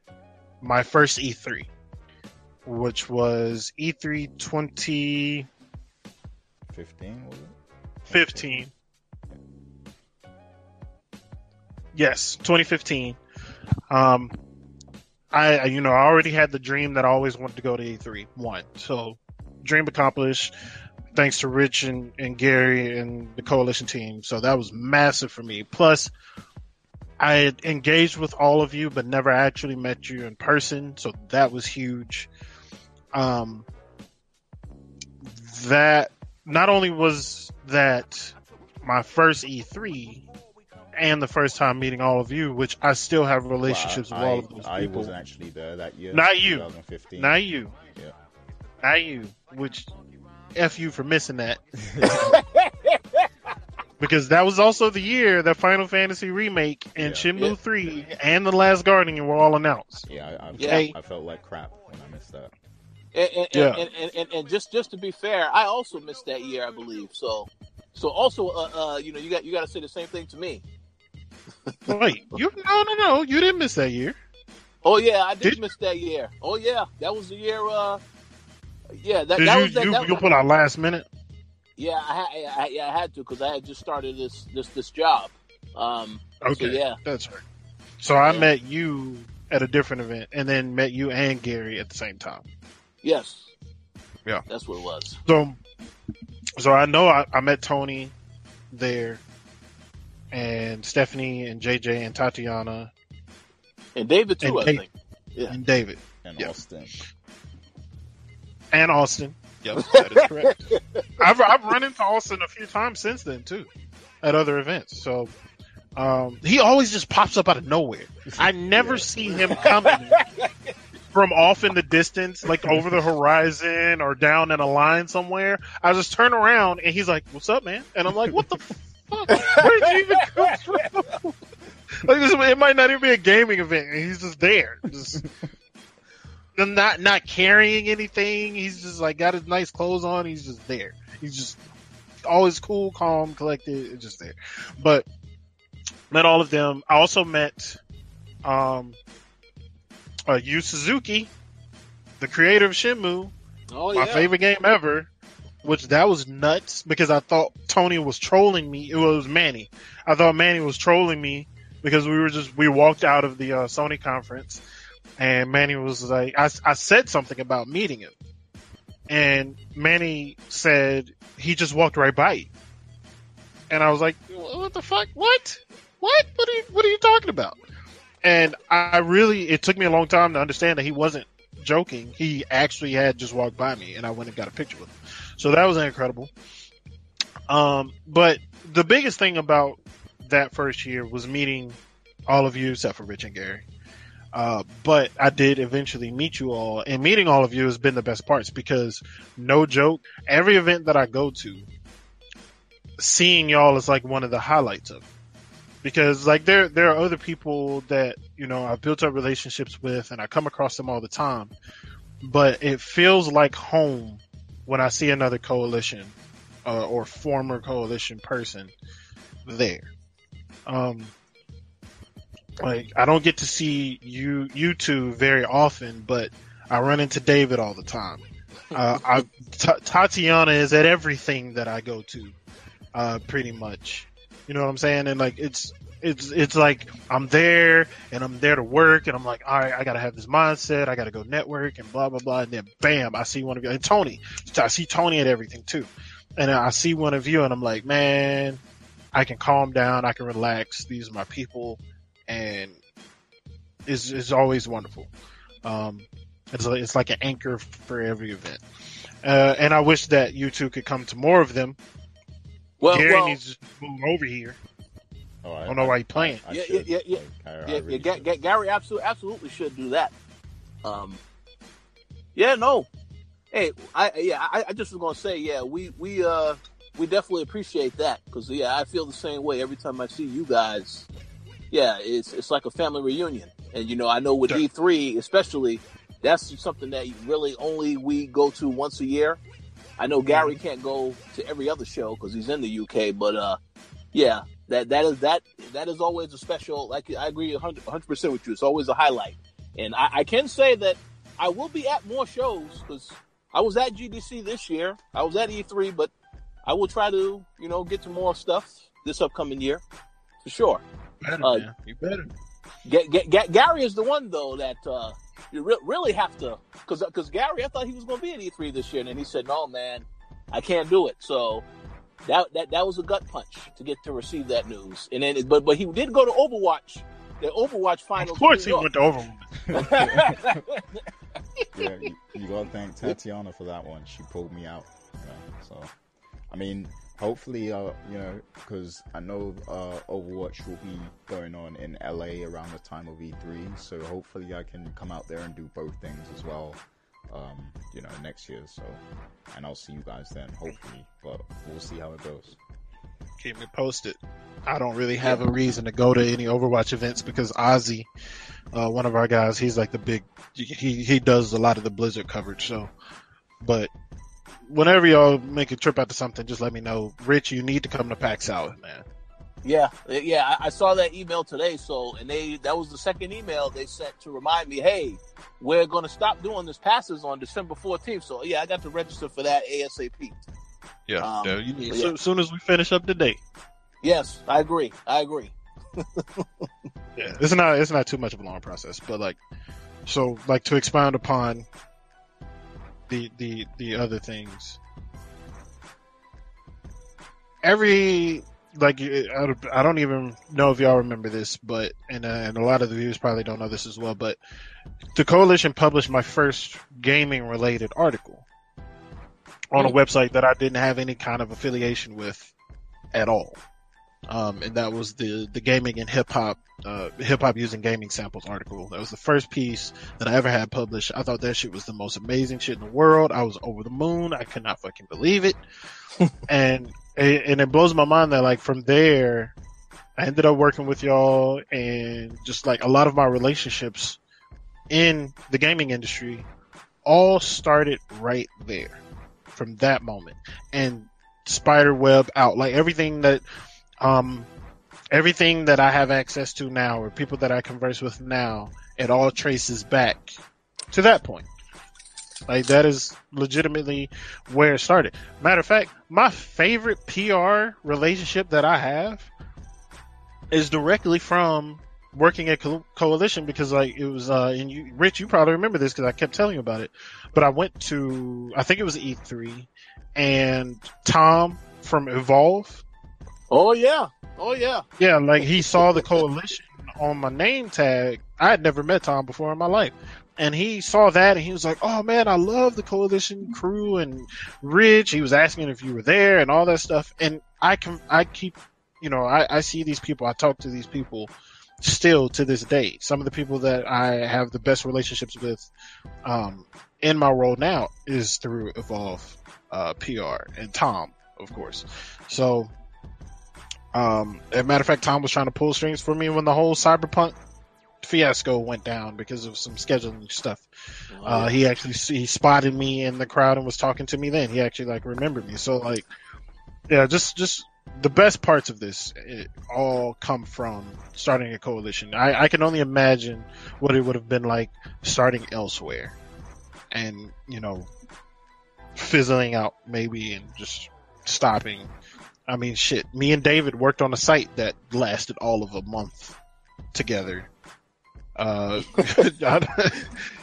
my first E3, which was E E3 2015. 15 was it? Yes, 2015. Um, I, you know, I already had the dream that I always wanted to go to E3. One, so dream accomplished. thanks to Rich and, and Gary and the Koalition team. So that was massive for me. Plus, I engaged with all of you, but never actually met you in person. So that was huge. Um, that not only was that my first E3 and the first time meeting all of you, which I still have relationships Well, with all of those I people. wasn't actually there that year. Not you. 2015. Not you. Yeah. Not you. Which, F you for missing that. because that was also the year that Final Fantasy Remake and Yeah. Shenmue Yeah. 3 and The Last Guardian were all announced. Yeah, I, I, Yeah. I felt like crap when I missed that. And, and, Yeah. and, and, and, and just just to be fair, I also missed that year, I believe. So so also, uh, uh, you know, you got you got to say the same thing to me. Wait, you no no no, you didn't miss that year. Oh yeah, I did, Did- miss that year. Oh yeah, that was the year. Uh, yeah, that, that you was that. you, that you put out last minute? yeah, I, had- I, yeah, I had to because I had just started this this this job. Um, Okay, so yeah, that's right. So I Yeah. met you at a different event, and then met you and Gary at the same time. yes, Yeah. that's what it was. So, so I know I, I met Tony there, and Stephanie and JJ and Tatiana And David too, And I Dave- think. Yeah. and David And Yeah. Austin. and Austin. Yep, that is correct. I've I've run into Austin a few times since then too, at other events. So. Um, he always just pops up out of nowhere. I never Yeah. see him coming from off in the distance, like over the horizon or down in a line somewhere. I just turn around and he's like, "What's up, man?" And I'm like, "What the fuck? Where did you even come from?" like this, it might not even be a gaming event, he's just there, just not not carrying anything. He's just like got his nice clothes on. He's just there. He's just always cool, calm, collected, just there. But met all of them. I also met um uh, Yu Suzuki, the creator of Shenmue, Oh my yeah. favorite game ever. Which that was nuts because I thought Tony was trolling me. It was Manny. I thought Manny was trolling me because we were just we walked out of the uh, Sony conference and Manny was like, I, I said something about meeting him, and Manny said he just walked right by you, and I was like, what the fuck? What? What? What are you What are you talking about? And I really, it took me a long time to understand that he wasn't joking. He actually had just walked by me, and I went and got a picture with him. So that was incredible. Um, but the biggest thing about that first year was meeting all of you, except for Rich and Gary. Uh, but I did eventually meet you all, and meeting all of you has been the best parts because, no joke, every event that I go to, seeing y'all is like one of the highlights of it. Because like there there are other people that you know I've built up relationships with, and I come across them all the time, but it feels like home when I see another Koalition uh, or former Koalition person there. Um, like I don't get to see you you two very often, but I run into David all the time. Uh, I, T- Tatiana is at everything that I go to, uh, pretty much. You know what I'm saying? And like it's it's it's like I'm there and I'm there to work and I'm like, all right, I gotta have this mindset, I gotta go network and blah blah blah, and then bam, I see one of you and Tony. I see Tony at everything too, and I see one of you and I'm like, man, I can calm down, I can relax. These are my people, and it's it's always wonderful. Um, it's like, it's like an anchor for every event. Uh, and I wish that you two could come to more of them. Well, Gary well, needs to move over here. Oh, I I don't know why he playing. I Yeah, should. yeah, yeah, Like, I- I yeah, really yeah, Ga- Gary absolutely, absolutely should do that. Um, yeah, no, hey, I yeah, I, I just was gonna say, yeah, we we uh we definitely appreciate that because yeah, I feel the same way every time I see you guys. Yeah, it's it's like a family reunion, and you know, I know with Sure. E three especially, that's something that really only we go to once a year. I know Gary can't go to every other show because he's in the UK, but uh, yeah, that that is that that is always a special. Like I agree 100 percent with you. It's always a highlight, and I, I can say that I will be at more shows because I was at GDC this year. I was at E3, but I will try to you know get to more stuff this upcoming year for sure. Better, Uh. You better. Ga- Ga- Gary is the one though that uh, you re- really have to because because Gary I thought he was going to be at E3 this year and then he said no man I can't do it. So that that that was a gut punch to get to receive that news. And then, but but he did go to Overwatch, the Overwatch finals. Of course, he New went to Overwatch. Yeah, you, you gotta thank Tatiana for that one. She pulled me out. You know, so, I mean, hopefully, uh, you know, because I know uh, Overwatch will be going on in LA around the time of E3. So hopefully, I can come out there and do both things as well. Um, you know, next year. So, and I'll see you guys then, hopefully. But we'll see how it goes. Keep me posted. I don't really have a reason to go to any Overwatch events because Ozzy, uh, one of our guys, he's like the big, he, he does a lot of the Blizzard coverage. So, but whenever y'all make a trip out to something, just let me know. Rich, you need to come to PAX South, man. Yeah, yeah, I, saw that email today. So, and they that was the second email they sent to remind me, hey, we're going to stop doing this passes on December fourteenth. So, yeah, I got to register for that ASAP. Yeah, Um, yeah, you yeah. so, as soon as we finish up the date. Yes, I agree. I agree. Yeah, it's not it's not too much of a long process, but like, so like to expound upon the the the other things. Every like I don't- even know if y'all remember this, but and uh, and a lot of the viewers probably don't know this as well. But the Koalition published my first gaming related article on a Hmm. website that I didn't have any kind of affiliation with at all. Um, and that was the the gaming and hip hop uh, hip hop using gaming samples article. That was the first piece that I ever had published. I thought that shit was the most amazing shit in the world. I was over the moon. I could not fucking believe it. and and it blows my mind that like from there, I ended up working with y'all and just like a lot of my relationships in the gaming industry all started right there from that moment and spider web out like everything that um everything that I have access to now or people that I converse with now, it all traces back to that point. Like that is legitimately where it started. Matter of fact, my favorite PR relationship that I have is directly from working at Co- Koalition because like it was uh and you Rich you probably remember this because I kept telling you about it. But I went to I think it was E3 and Tom from Evolve Oh yeah, oh yeah. yeah, like he saw the Koalition on my name tag. I had never met Tom before in my life. And he saw that and he was like, Oh man, I love the Koalition crew and Rich. He was asking if you were there and all that stuff. And I can, I keep, you know, I, I see these people, I talk to these people still to this day. Some of the people that I have the best relationships with, um, in my role now is through Evolve, uh, PR and Tom, of course. So, um, as a matter of fact, Tom was trying to pull strings for me when the whole Cyberpunk fiasco went down because of some scheduling stuff. Uh, he actually he spotted me in the crowd and was talking to me then. He actually like remembered me. So like, yeah, just just the best parts of this it all come from starting a Koalition. I, I can only imagine what it would have been like starting elsewhere, and you know, fizzling out maybe and just stopping. I mean, shit. Me and David worked on a site that lasted all of a month together. Uh,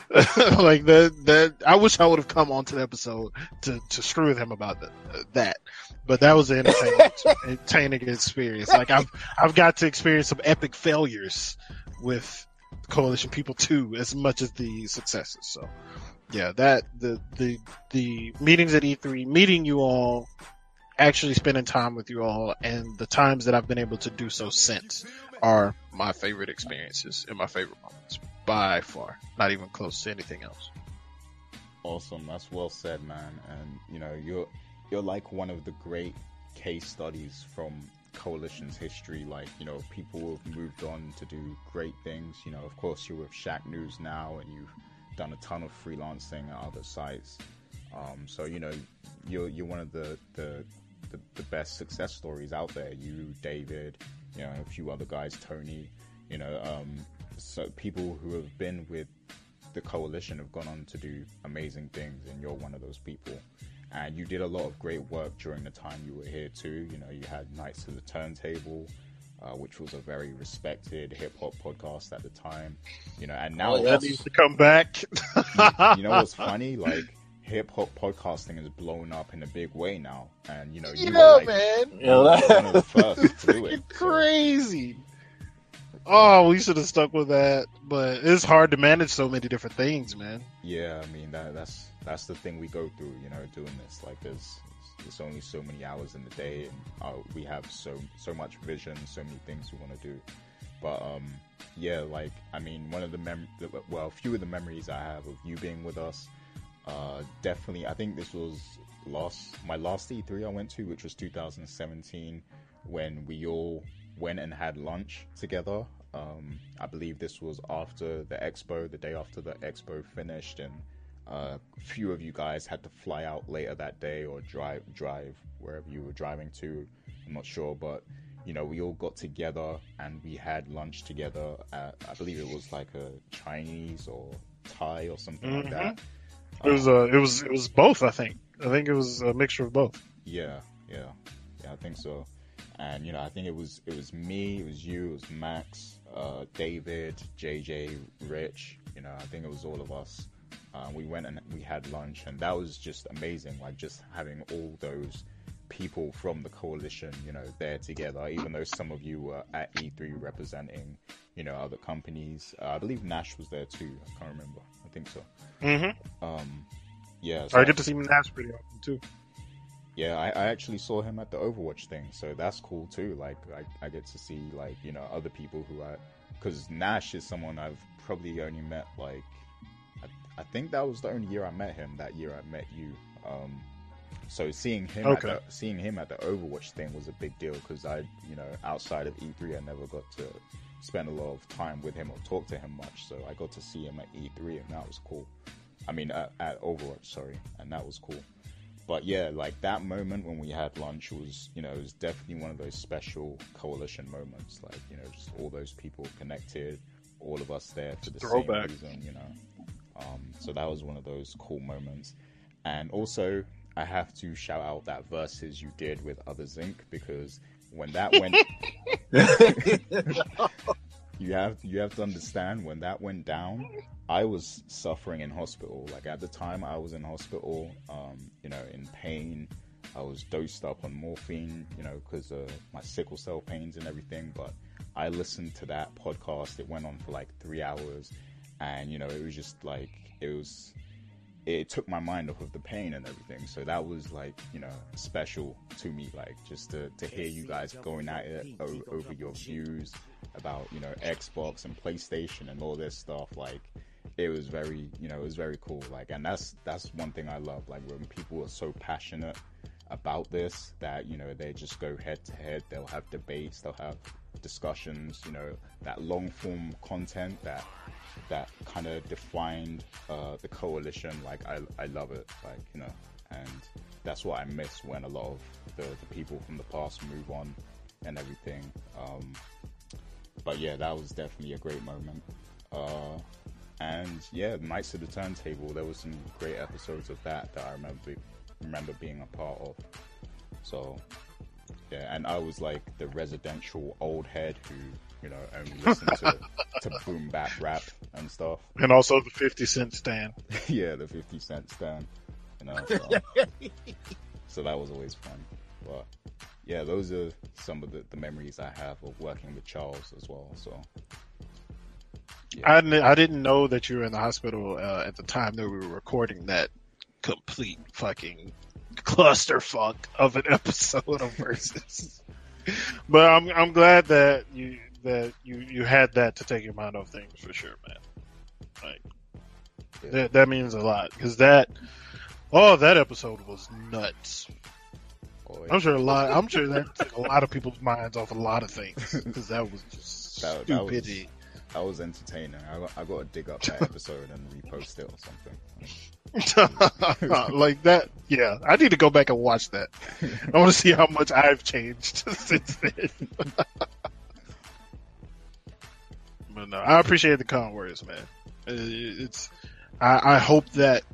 like that. That I wish I would have come onto the episode to to screw with him about the, that. But that was an entertaining, entertaining experience. Like I've I've got to experience some epic failures with Koalition people too, as much as the successes. So yeah, that the the the meetings at E3, meeting you all, actually spending time with you all, and the times that I've been able to do so since are my favorite experiences and my favorite moments by far. Not even close to anything else. Awesome, that's well said, man. And you know, you're you're like one of the great case studies from Koalition's history. Like, you know, people have moved on to do great things. You know, of course, you're with Shacknews now, and you've done a ton of freelancing at other sites. Um, so you know, you're you're one of the the the, the best success stories out there. You, David, you know, a few other guys, Tony. You know, um, so people who have been with the Koalition have gone on to do amazing things, and you're one of those people. And you did a lot of great work during the time you were here too. You know, you had Nights to the Turntable, uh, which was a very respected hip hop podcast at the time. You know, and now Oh, That needs to come back. you know what's funny? Like hip hop podcasting has blown up in a big way now, and you know, you yeah, were like man. You know, that- one of the first to do it. Freaking so- crazy. Oh, we should have stuck with that, but it's hard to manage so many different things, man. Yeah, I mean that that's that's the thing we go through, you know, doing this. Like there's there's only so many hours in the day, and uh, we have so so much vision, so many things we want to do. But um, yeah, like I mean, one of the mem well, a few of the memories I have of you being with us, uh, definitely. I think this was last my last E3 I went to, which was 2017, when we all went and had lunch together. Um, I believe this was after the expo, the day after the expo finished, and uh, a few of you guys had to fly out later that day or drive drive wherever you were driving to. I'm not sure, but you know, we all got together and we had lunch together. At, I believe it was like a Chinese or Thai or something like that. It was uh, it was it was both. I think. I think it was a mixture of both. Yeah, yeah, yeah. I think so. And you know, I think it was it was me, it was you, it was Max, uh, David, JJ, Rich. You know, I think it was all of us. Uh, we went and we had lunch, and that was just amazing. Like just having all those people from the Koalition, you know, there together. Even though some of you were at E3 representing, you know, other companies. Uh, I believe Nash was there too. I can't remember. Think so. Mm-hmm. Um, yeah. so I get to see Nash pretty often too. yeah, I, I actually saw him at the Overwatch thing, so that's cool too. Like, I, I get to see like you know other people who I, because Nash is someone I've probably only met like, I, I think that was the only year I met him. That year I met you. Um, so seeing him Okay. at the, seeing him at the Overwatch thing was a big deal because I, you know, outside of E3, I never got to spend a lot of time with him or talk to him much. So I got to see him at E3, and that was cool. I mean, at, at Overwatch, sorry, and that was cool but yeah, like that moment when we had lunch was, you know, it was definitely one of those special Koalition moments. Like, you know, just all those people connected, all of us there for the Throwback. same reason, you know. Um, so that was one of those cool moments. And also, I have to shout out that Versus you did with Other Zinc because when that went, you have you have to understand when that went down. I was suffering in hospital. Like at the time, I was in hospital. Um, you know, in pain. I was dosed up on morphine. You know, because of my sickle cell pains and everything. But I listened to that podcast. It went on for like three hours, and you know, it was just like it was. It took my mind off of the pain and everything. So that was like, you know, special to me. Like just to, to hear you guys going at it o- over your views about, you know, Xbox and PlayStation and all this stuff. Like it was very, you know, it was very cool. Like, and that's that's one thing I love. Like when people are so passionate about this that you know they just go head to head. They'll have debates. They'll have discussions. You know, that long form content that that kind of defined uh, the Koalition. Like I, I love it. Like you know, and that's what I miss when a lot of the, the people from the past move on and everything. Um, but yeah, that was definitely a great moment. Uh, and yeah, Knights of the Turntable. There was some great episodes of that that I remember remember being a part of. So yeah, and I was like the residential old head who you know only listened to to boom bap rap and stuff. And also the 50 cent stand. yeah, the 50 cent stand. You know, so, so that was always fun. But yeah, those are some of the, the memories I have of working with Charles as well. So I didn't, I didn't know that you were in the hospital uh, at the time that we were recording that complete fucking clusterfuck of an episode of Versus. but I'm I'm glad that you that you you had that to take your mind off things for sure, man. Like Yeah. that that means a lot because that oh that episode was nuts. always- I'm sure a lot. I'm sure that took a lot of people's minds off a lot of things because that was just That- that was- that was entertaining. I, got- I got to dig up that episode and repost it or something. like that. Yeah, I need to go back and watch that. I want to see how much I've changed since then. but no, I appreciate the kind words, man. Uh, It's. I, I hope that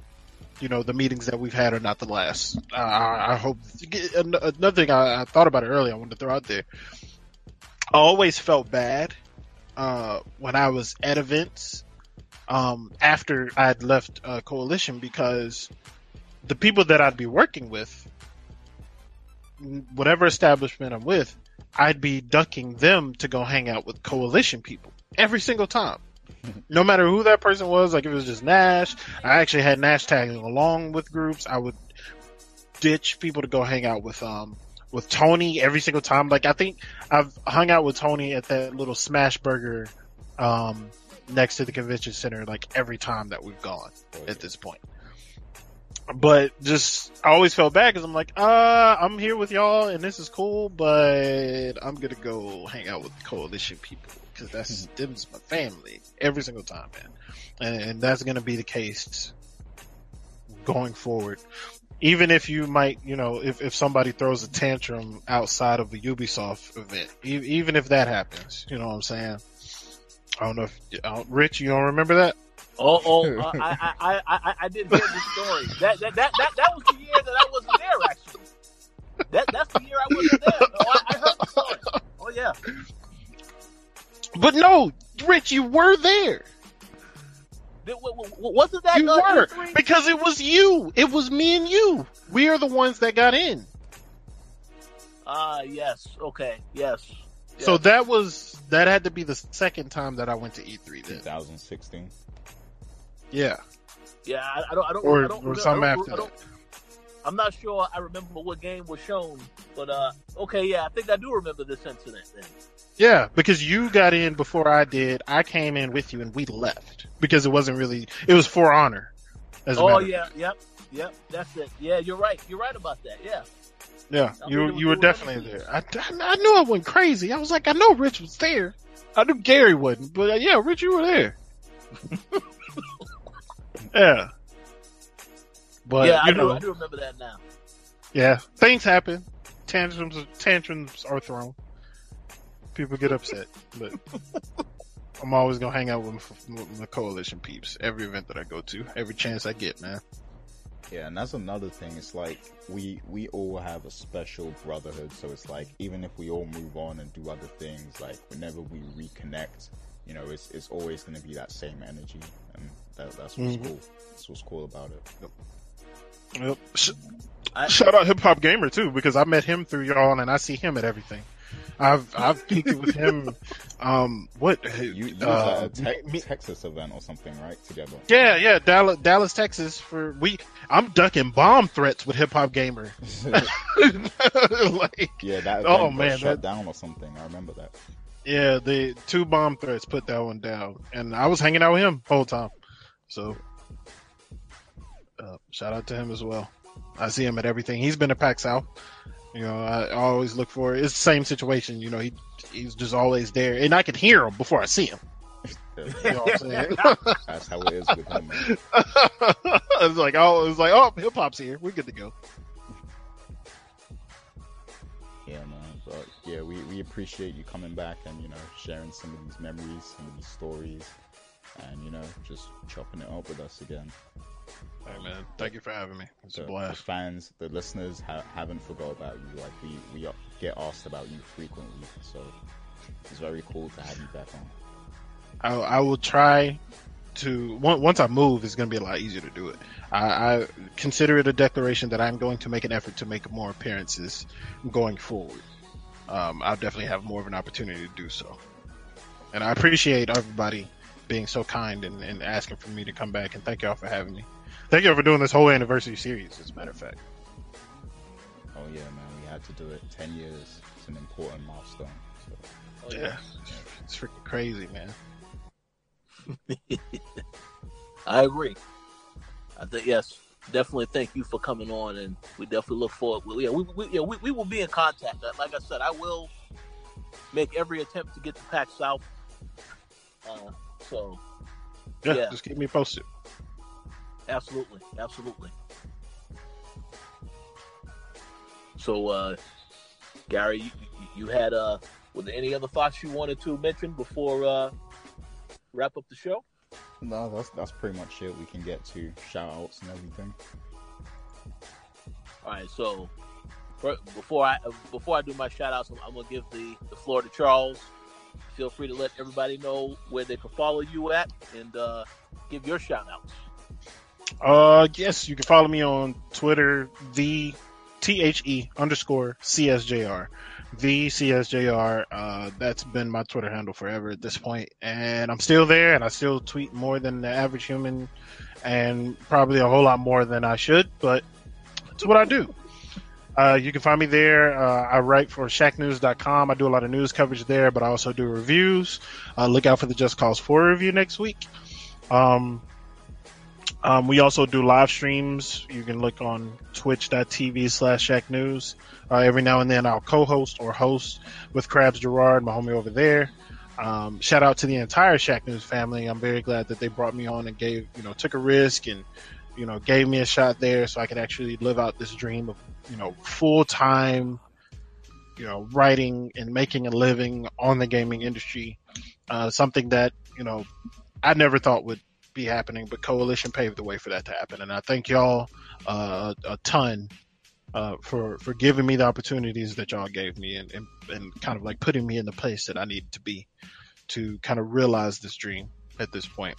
you know the meetings that we've had are not the last. I, I I hope. Another thing I, I thought about it earlier. I wanted to throw out there. I always felt bad uh, when I was at events um, after I had left uh, Koalition because the people that I'd be working with, whatever establishment I'm with, I'd be ducking them to go hang out with Koalition people every single time. No matter who that person was, like if it was just Nash, I actually had Nash tagging along with groups. I would ditch people to go hang out with um with Tony every single time. Like I think I've hung out with Tony at that little Smashburger um next to the convention center like every time that we've gone at this point. But just I always felt bad because I'm like, uh, I'm here with y'all and this is cool, but I'm gonna go hang out with Koalition people because that's them's my family every single time, man. And, and that's gonna be the case going forward. Even if you might, you know, if, if somebody throws a tantrum outside of a Ubisoft event, e- even if that happens, you know what I'm saying? I don't know if, uh, Rich, you don't remember that? Oh, oh, uh, I, I, I, I, I didn't hear the story. That, that, that, that, that was the year that I wasn't there, actually. That, that's the year I wasn't there. Oh, I, I heard the story. Oh, yeah. But no, Rich, you were there. Wasn't that You uh, were E3? because it was you. It was me and you. We are the ones that got in. Ah, yes. Okay. Yes. So that was that had to be the second time that I went to E3 then. 2016. Yeah. Yeah, I, I don't, I don't, Or- I don't, or something I don't, after. I don't, I'm not sure I remember what game was shown, but uh, okay, yeah, I think I do remember this incident. Then. Yeah, because you got in before I did. I came in with you and we left because it wasn't really. It was For Honor. As a Oh matter yeah, yep, yep, that's it. Yeah, you're right. You're right about that. Yeah. Yeah, I you mean, it was- you were definitely there. I, I, I knew I went crazy. I was like, I know Rich was there. I knew Gary wasn't, but uh, yeah, Rich, you were there. yeah, but yeah, I do. know, I do remember that now. yeah, things happen. Tantrums, tantrums are thrown. People get upset, but I'm always gonna hang out with my, with my Koalition peeps every event that I go to, every chance I get, man. Yeah, and that's another thing. It's like we we all have a special brotherhood. So it's like even if we all move on and do other things, like whenever we reconnect, you know, it's it's always going to be that same energy, and that, that's what's Mhm. cool. That's what's cool about it. Yep. Sh- I- Shout out Hip Hop Gamer too, because I met him through y'all, and I see him at everything. I've I've peeked with him. Um, what? You, you uh, te- me- Texas event or something, right? Together. yeah, yeah, Dallas, Dallas, Texas. For we, I'm ducking bomb threats with Hip Hop Gamer. like, yeah, that Oh, man, shut that- down or something. I remember that. yeah, the two bomb threats put that one down, and I was hanging out with him the whole time. So, uh, shout out to him as well. I see him at everything. He's been to PAX South. You know, I always look for it's the same situation. You know, he he's just always there, and I can hear him before I see him. You know what I'm saying? that's how it is with him. Man. it's like oh, it's like oh, hip hop's here. We're good to go. Yeah, man. But yeah, we, we appreciate you coming back and you know sharing some of these memories, some of these stories, and you know just chopping it up with us again. Hey man, thank you for having me. It's The, a the blast. fans, the listeners ha- haven't forgot about you. Like we we get asked about you frequently, so it's very cool to have you back on. I, I will try to once I move, it's going to be a lot easier to do it. I, I consider it a declaration that I'm going to make an effort to make more appearances going forward. Um, I'll definitely have more of an opportunity to do so, and I appreciate everybody being so kind and, and asking for me to come back. And thank y'all for having me. Thank y'all for doing this whole anniversary series. As a matter of fact, Oh yeah, man, we had to do it. Ten years. It's an important milestone. So, Oh, yeah, it's freaking crazy, man. I agree. I think yes, definitely. Thank you for coming on, and we definitely look forward. Well, yeah, we, we, yeah, we, we will be in contact. Like I said, I will make every attempt to get to PAX South. Uh, so Yeah, Yeah. just keep me posted. absolutely, absolutely. So, uh, Gary, you, you- you had uh, were there any other thoughts you wanted to mention before uh, wrap up the show? no, that's that's pretty much it. We can get to shout outs and everything. All right, so before I before I do my shout outs, I'm, I'm gonna give the, the floor to Charles. Feel free to let everybody know where they can follow you at and uh, give your shout outs. Uh, yes, you can follow me on Twitter, the T H E underscore CSJR. The CSJR. Uh, that's been my Twitter handle forever at this point, and I'm still there, and I still tweet more than the average human, and probably a whole lot more than I should, but it's what I do. Uh, you can find me there. Uh, I write for Shacknews.com. I do a lot of news coverage there, but I also do reviews. Uh, look out for the Just Cause 4 review next week. Um, um, we also do live streams. You can look on twitch.tv slash Shacknews. Uh, every now and then I'll co-host or host with Crabs Gerard, my homie over there. Um, shout out to the entire Shacknews family. I'm very glad that they brought me on and gave, you know, took a risk and, you know, gave me a shot there so I could actually live out this dream of, you know, full time, you know, writing and making a living on the gaming industry. Uh, something that, you know, I never thought would be happening, but Koalition paved the way for that to happen. And I thank y'all uh, a ton uh, for for giving me the opportunities that y'all gave me and, and, and kind of like putting me in the place that I needed to be to kind of realize this dream at this point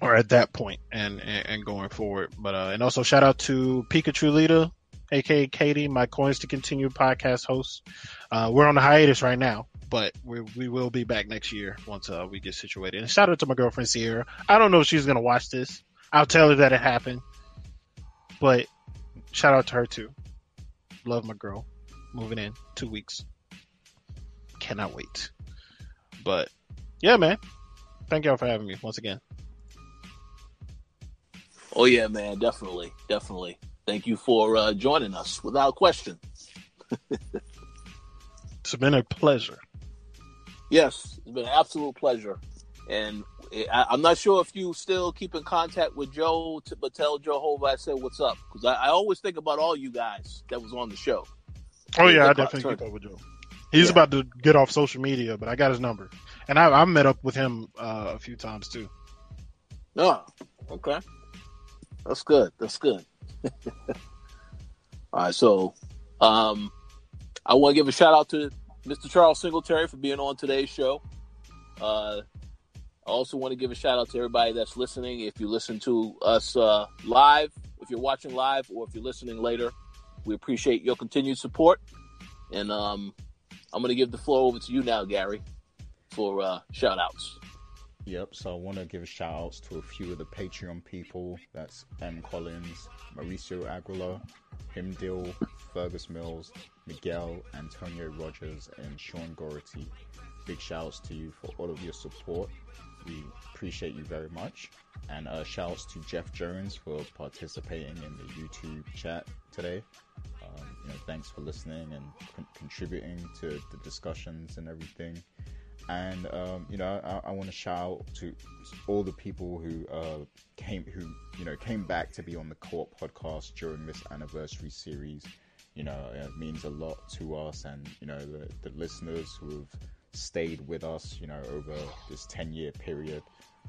or at that point and, and, and going forward. But uh, and also shout out to Pikachu Lita, aka Katie, my Coins to Continue podcast host. Uh, we're on a hiatus right now, but we we will be back next year once uh, we get situated. And shout out to my girlfriend Sierra. I don't know if she's gonna watch this. I'll tell her that it happened, but shout out to her too. Love my girl. Moving in two weeks. Cannot wait. But yeah, man. Thank y'all for having me once again. Oh yeah, man, definitely, definitely. Thank you for uh, joining us, without question. It's been a pleasure. Yes, it's been an absolute pleasure, and I, I'm not sure if you still keep in contact with Joe, but tell Joe Hova I said what's up because I, I always think about all you guys that was on the show. Oh yeah, I definitely keep up with Joe. He's Yeah. about to get off social media, but I got his number, and I, I met up with him uh, a few times too. Oh, okay. That's good. That's good. All right, so um, I want to give a shout out to Mr. Charles Singletary for being on today's show. Uh, I also want to give a shout out to everybody that's listening. If you listen to us uh, live, if you're watching live, or if you're listening later, we appreciate your continued support. And um, I'm going to give the floor over to you now, Gary, for uh, shout outs. Yep, so I want to give shout outs to a few of the Patreon people. That's M. Collins, Mauricio Aguilar, Himdil, Fergus Mills, Miguel, Antonio Rogers, and Sean Gority. Big shout outs to you for all of your support. We appreciate you very much. And uh, shout outs to Jeff Jones for participating in the YouTube chat today. Um, you know, thanks for listening and con- contributing to the discussions and everything and um, you know I, I want to shout out to all the people who uh, came who you know came back to be on the co-op podcast during this anniversary series. You know it means a lot to us and you know the, the listeners who have stayed with us you know over this 10 year period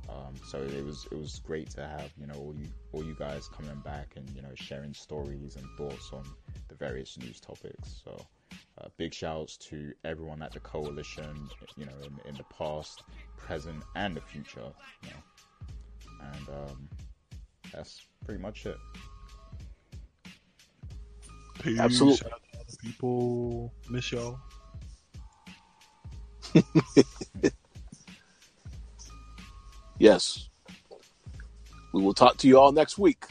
um, so it was it was great to have you know all you all you guys coming back and you know sharing stories and thoughts on the various news topics so uh, big shouts to everyone at the Koalition, you know, in, in the past, present, and the future. You know, and um, that's pretty much it. Peace. Absolute- Shout out to other people. Miss y'all. Yes. We will talk to you all next week.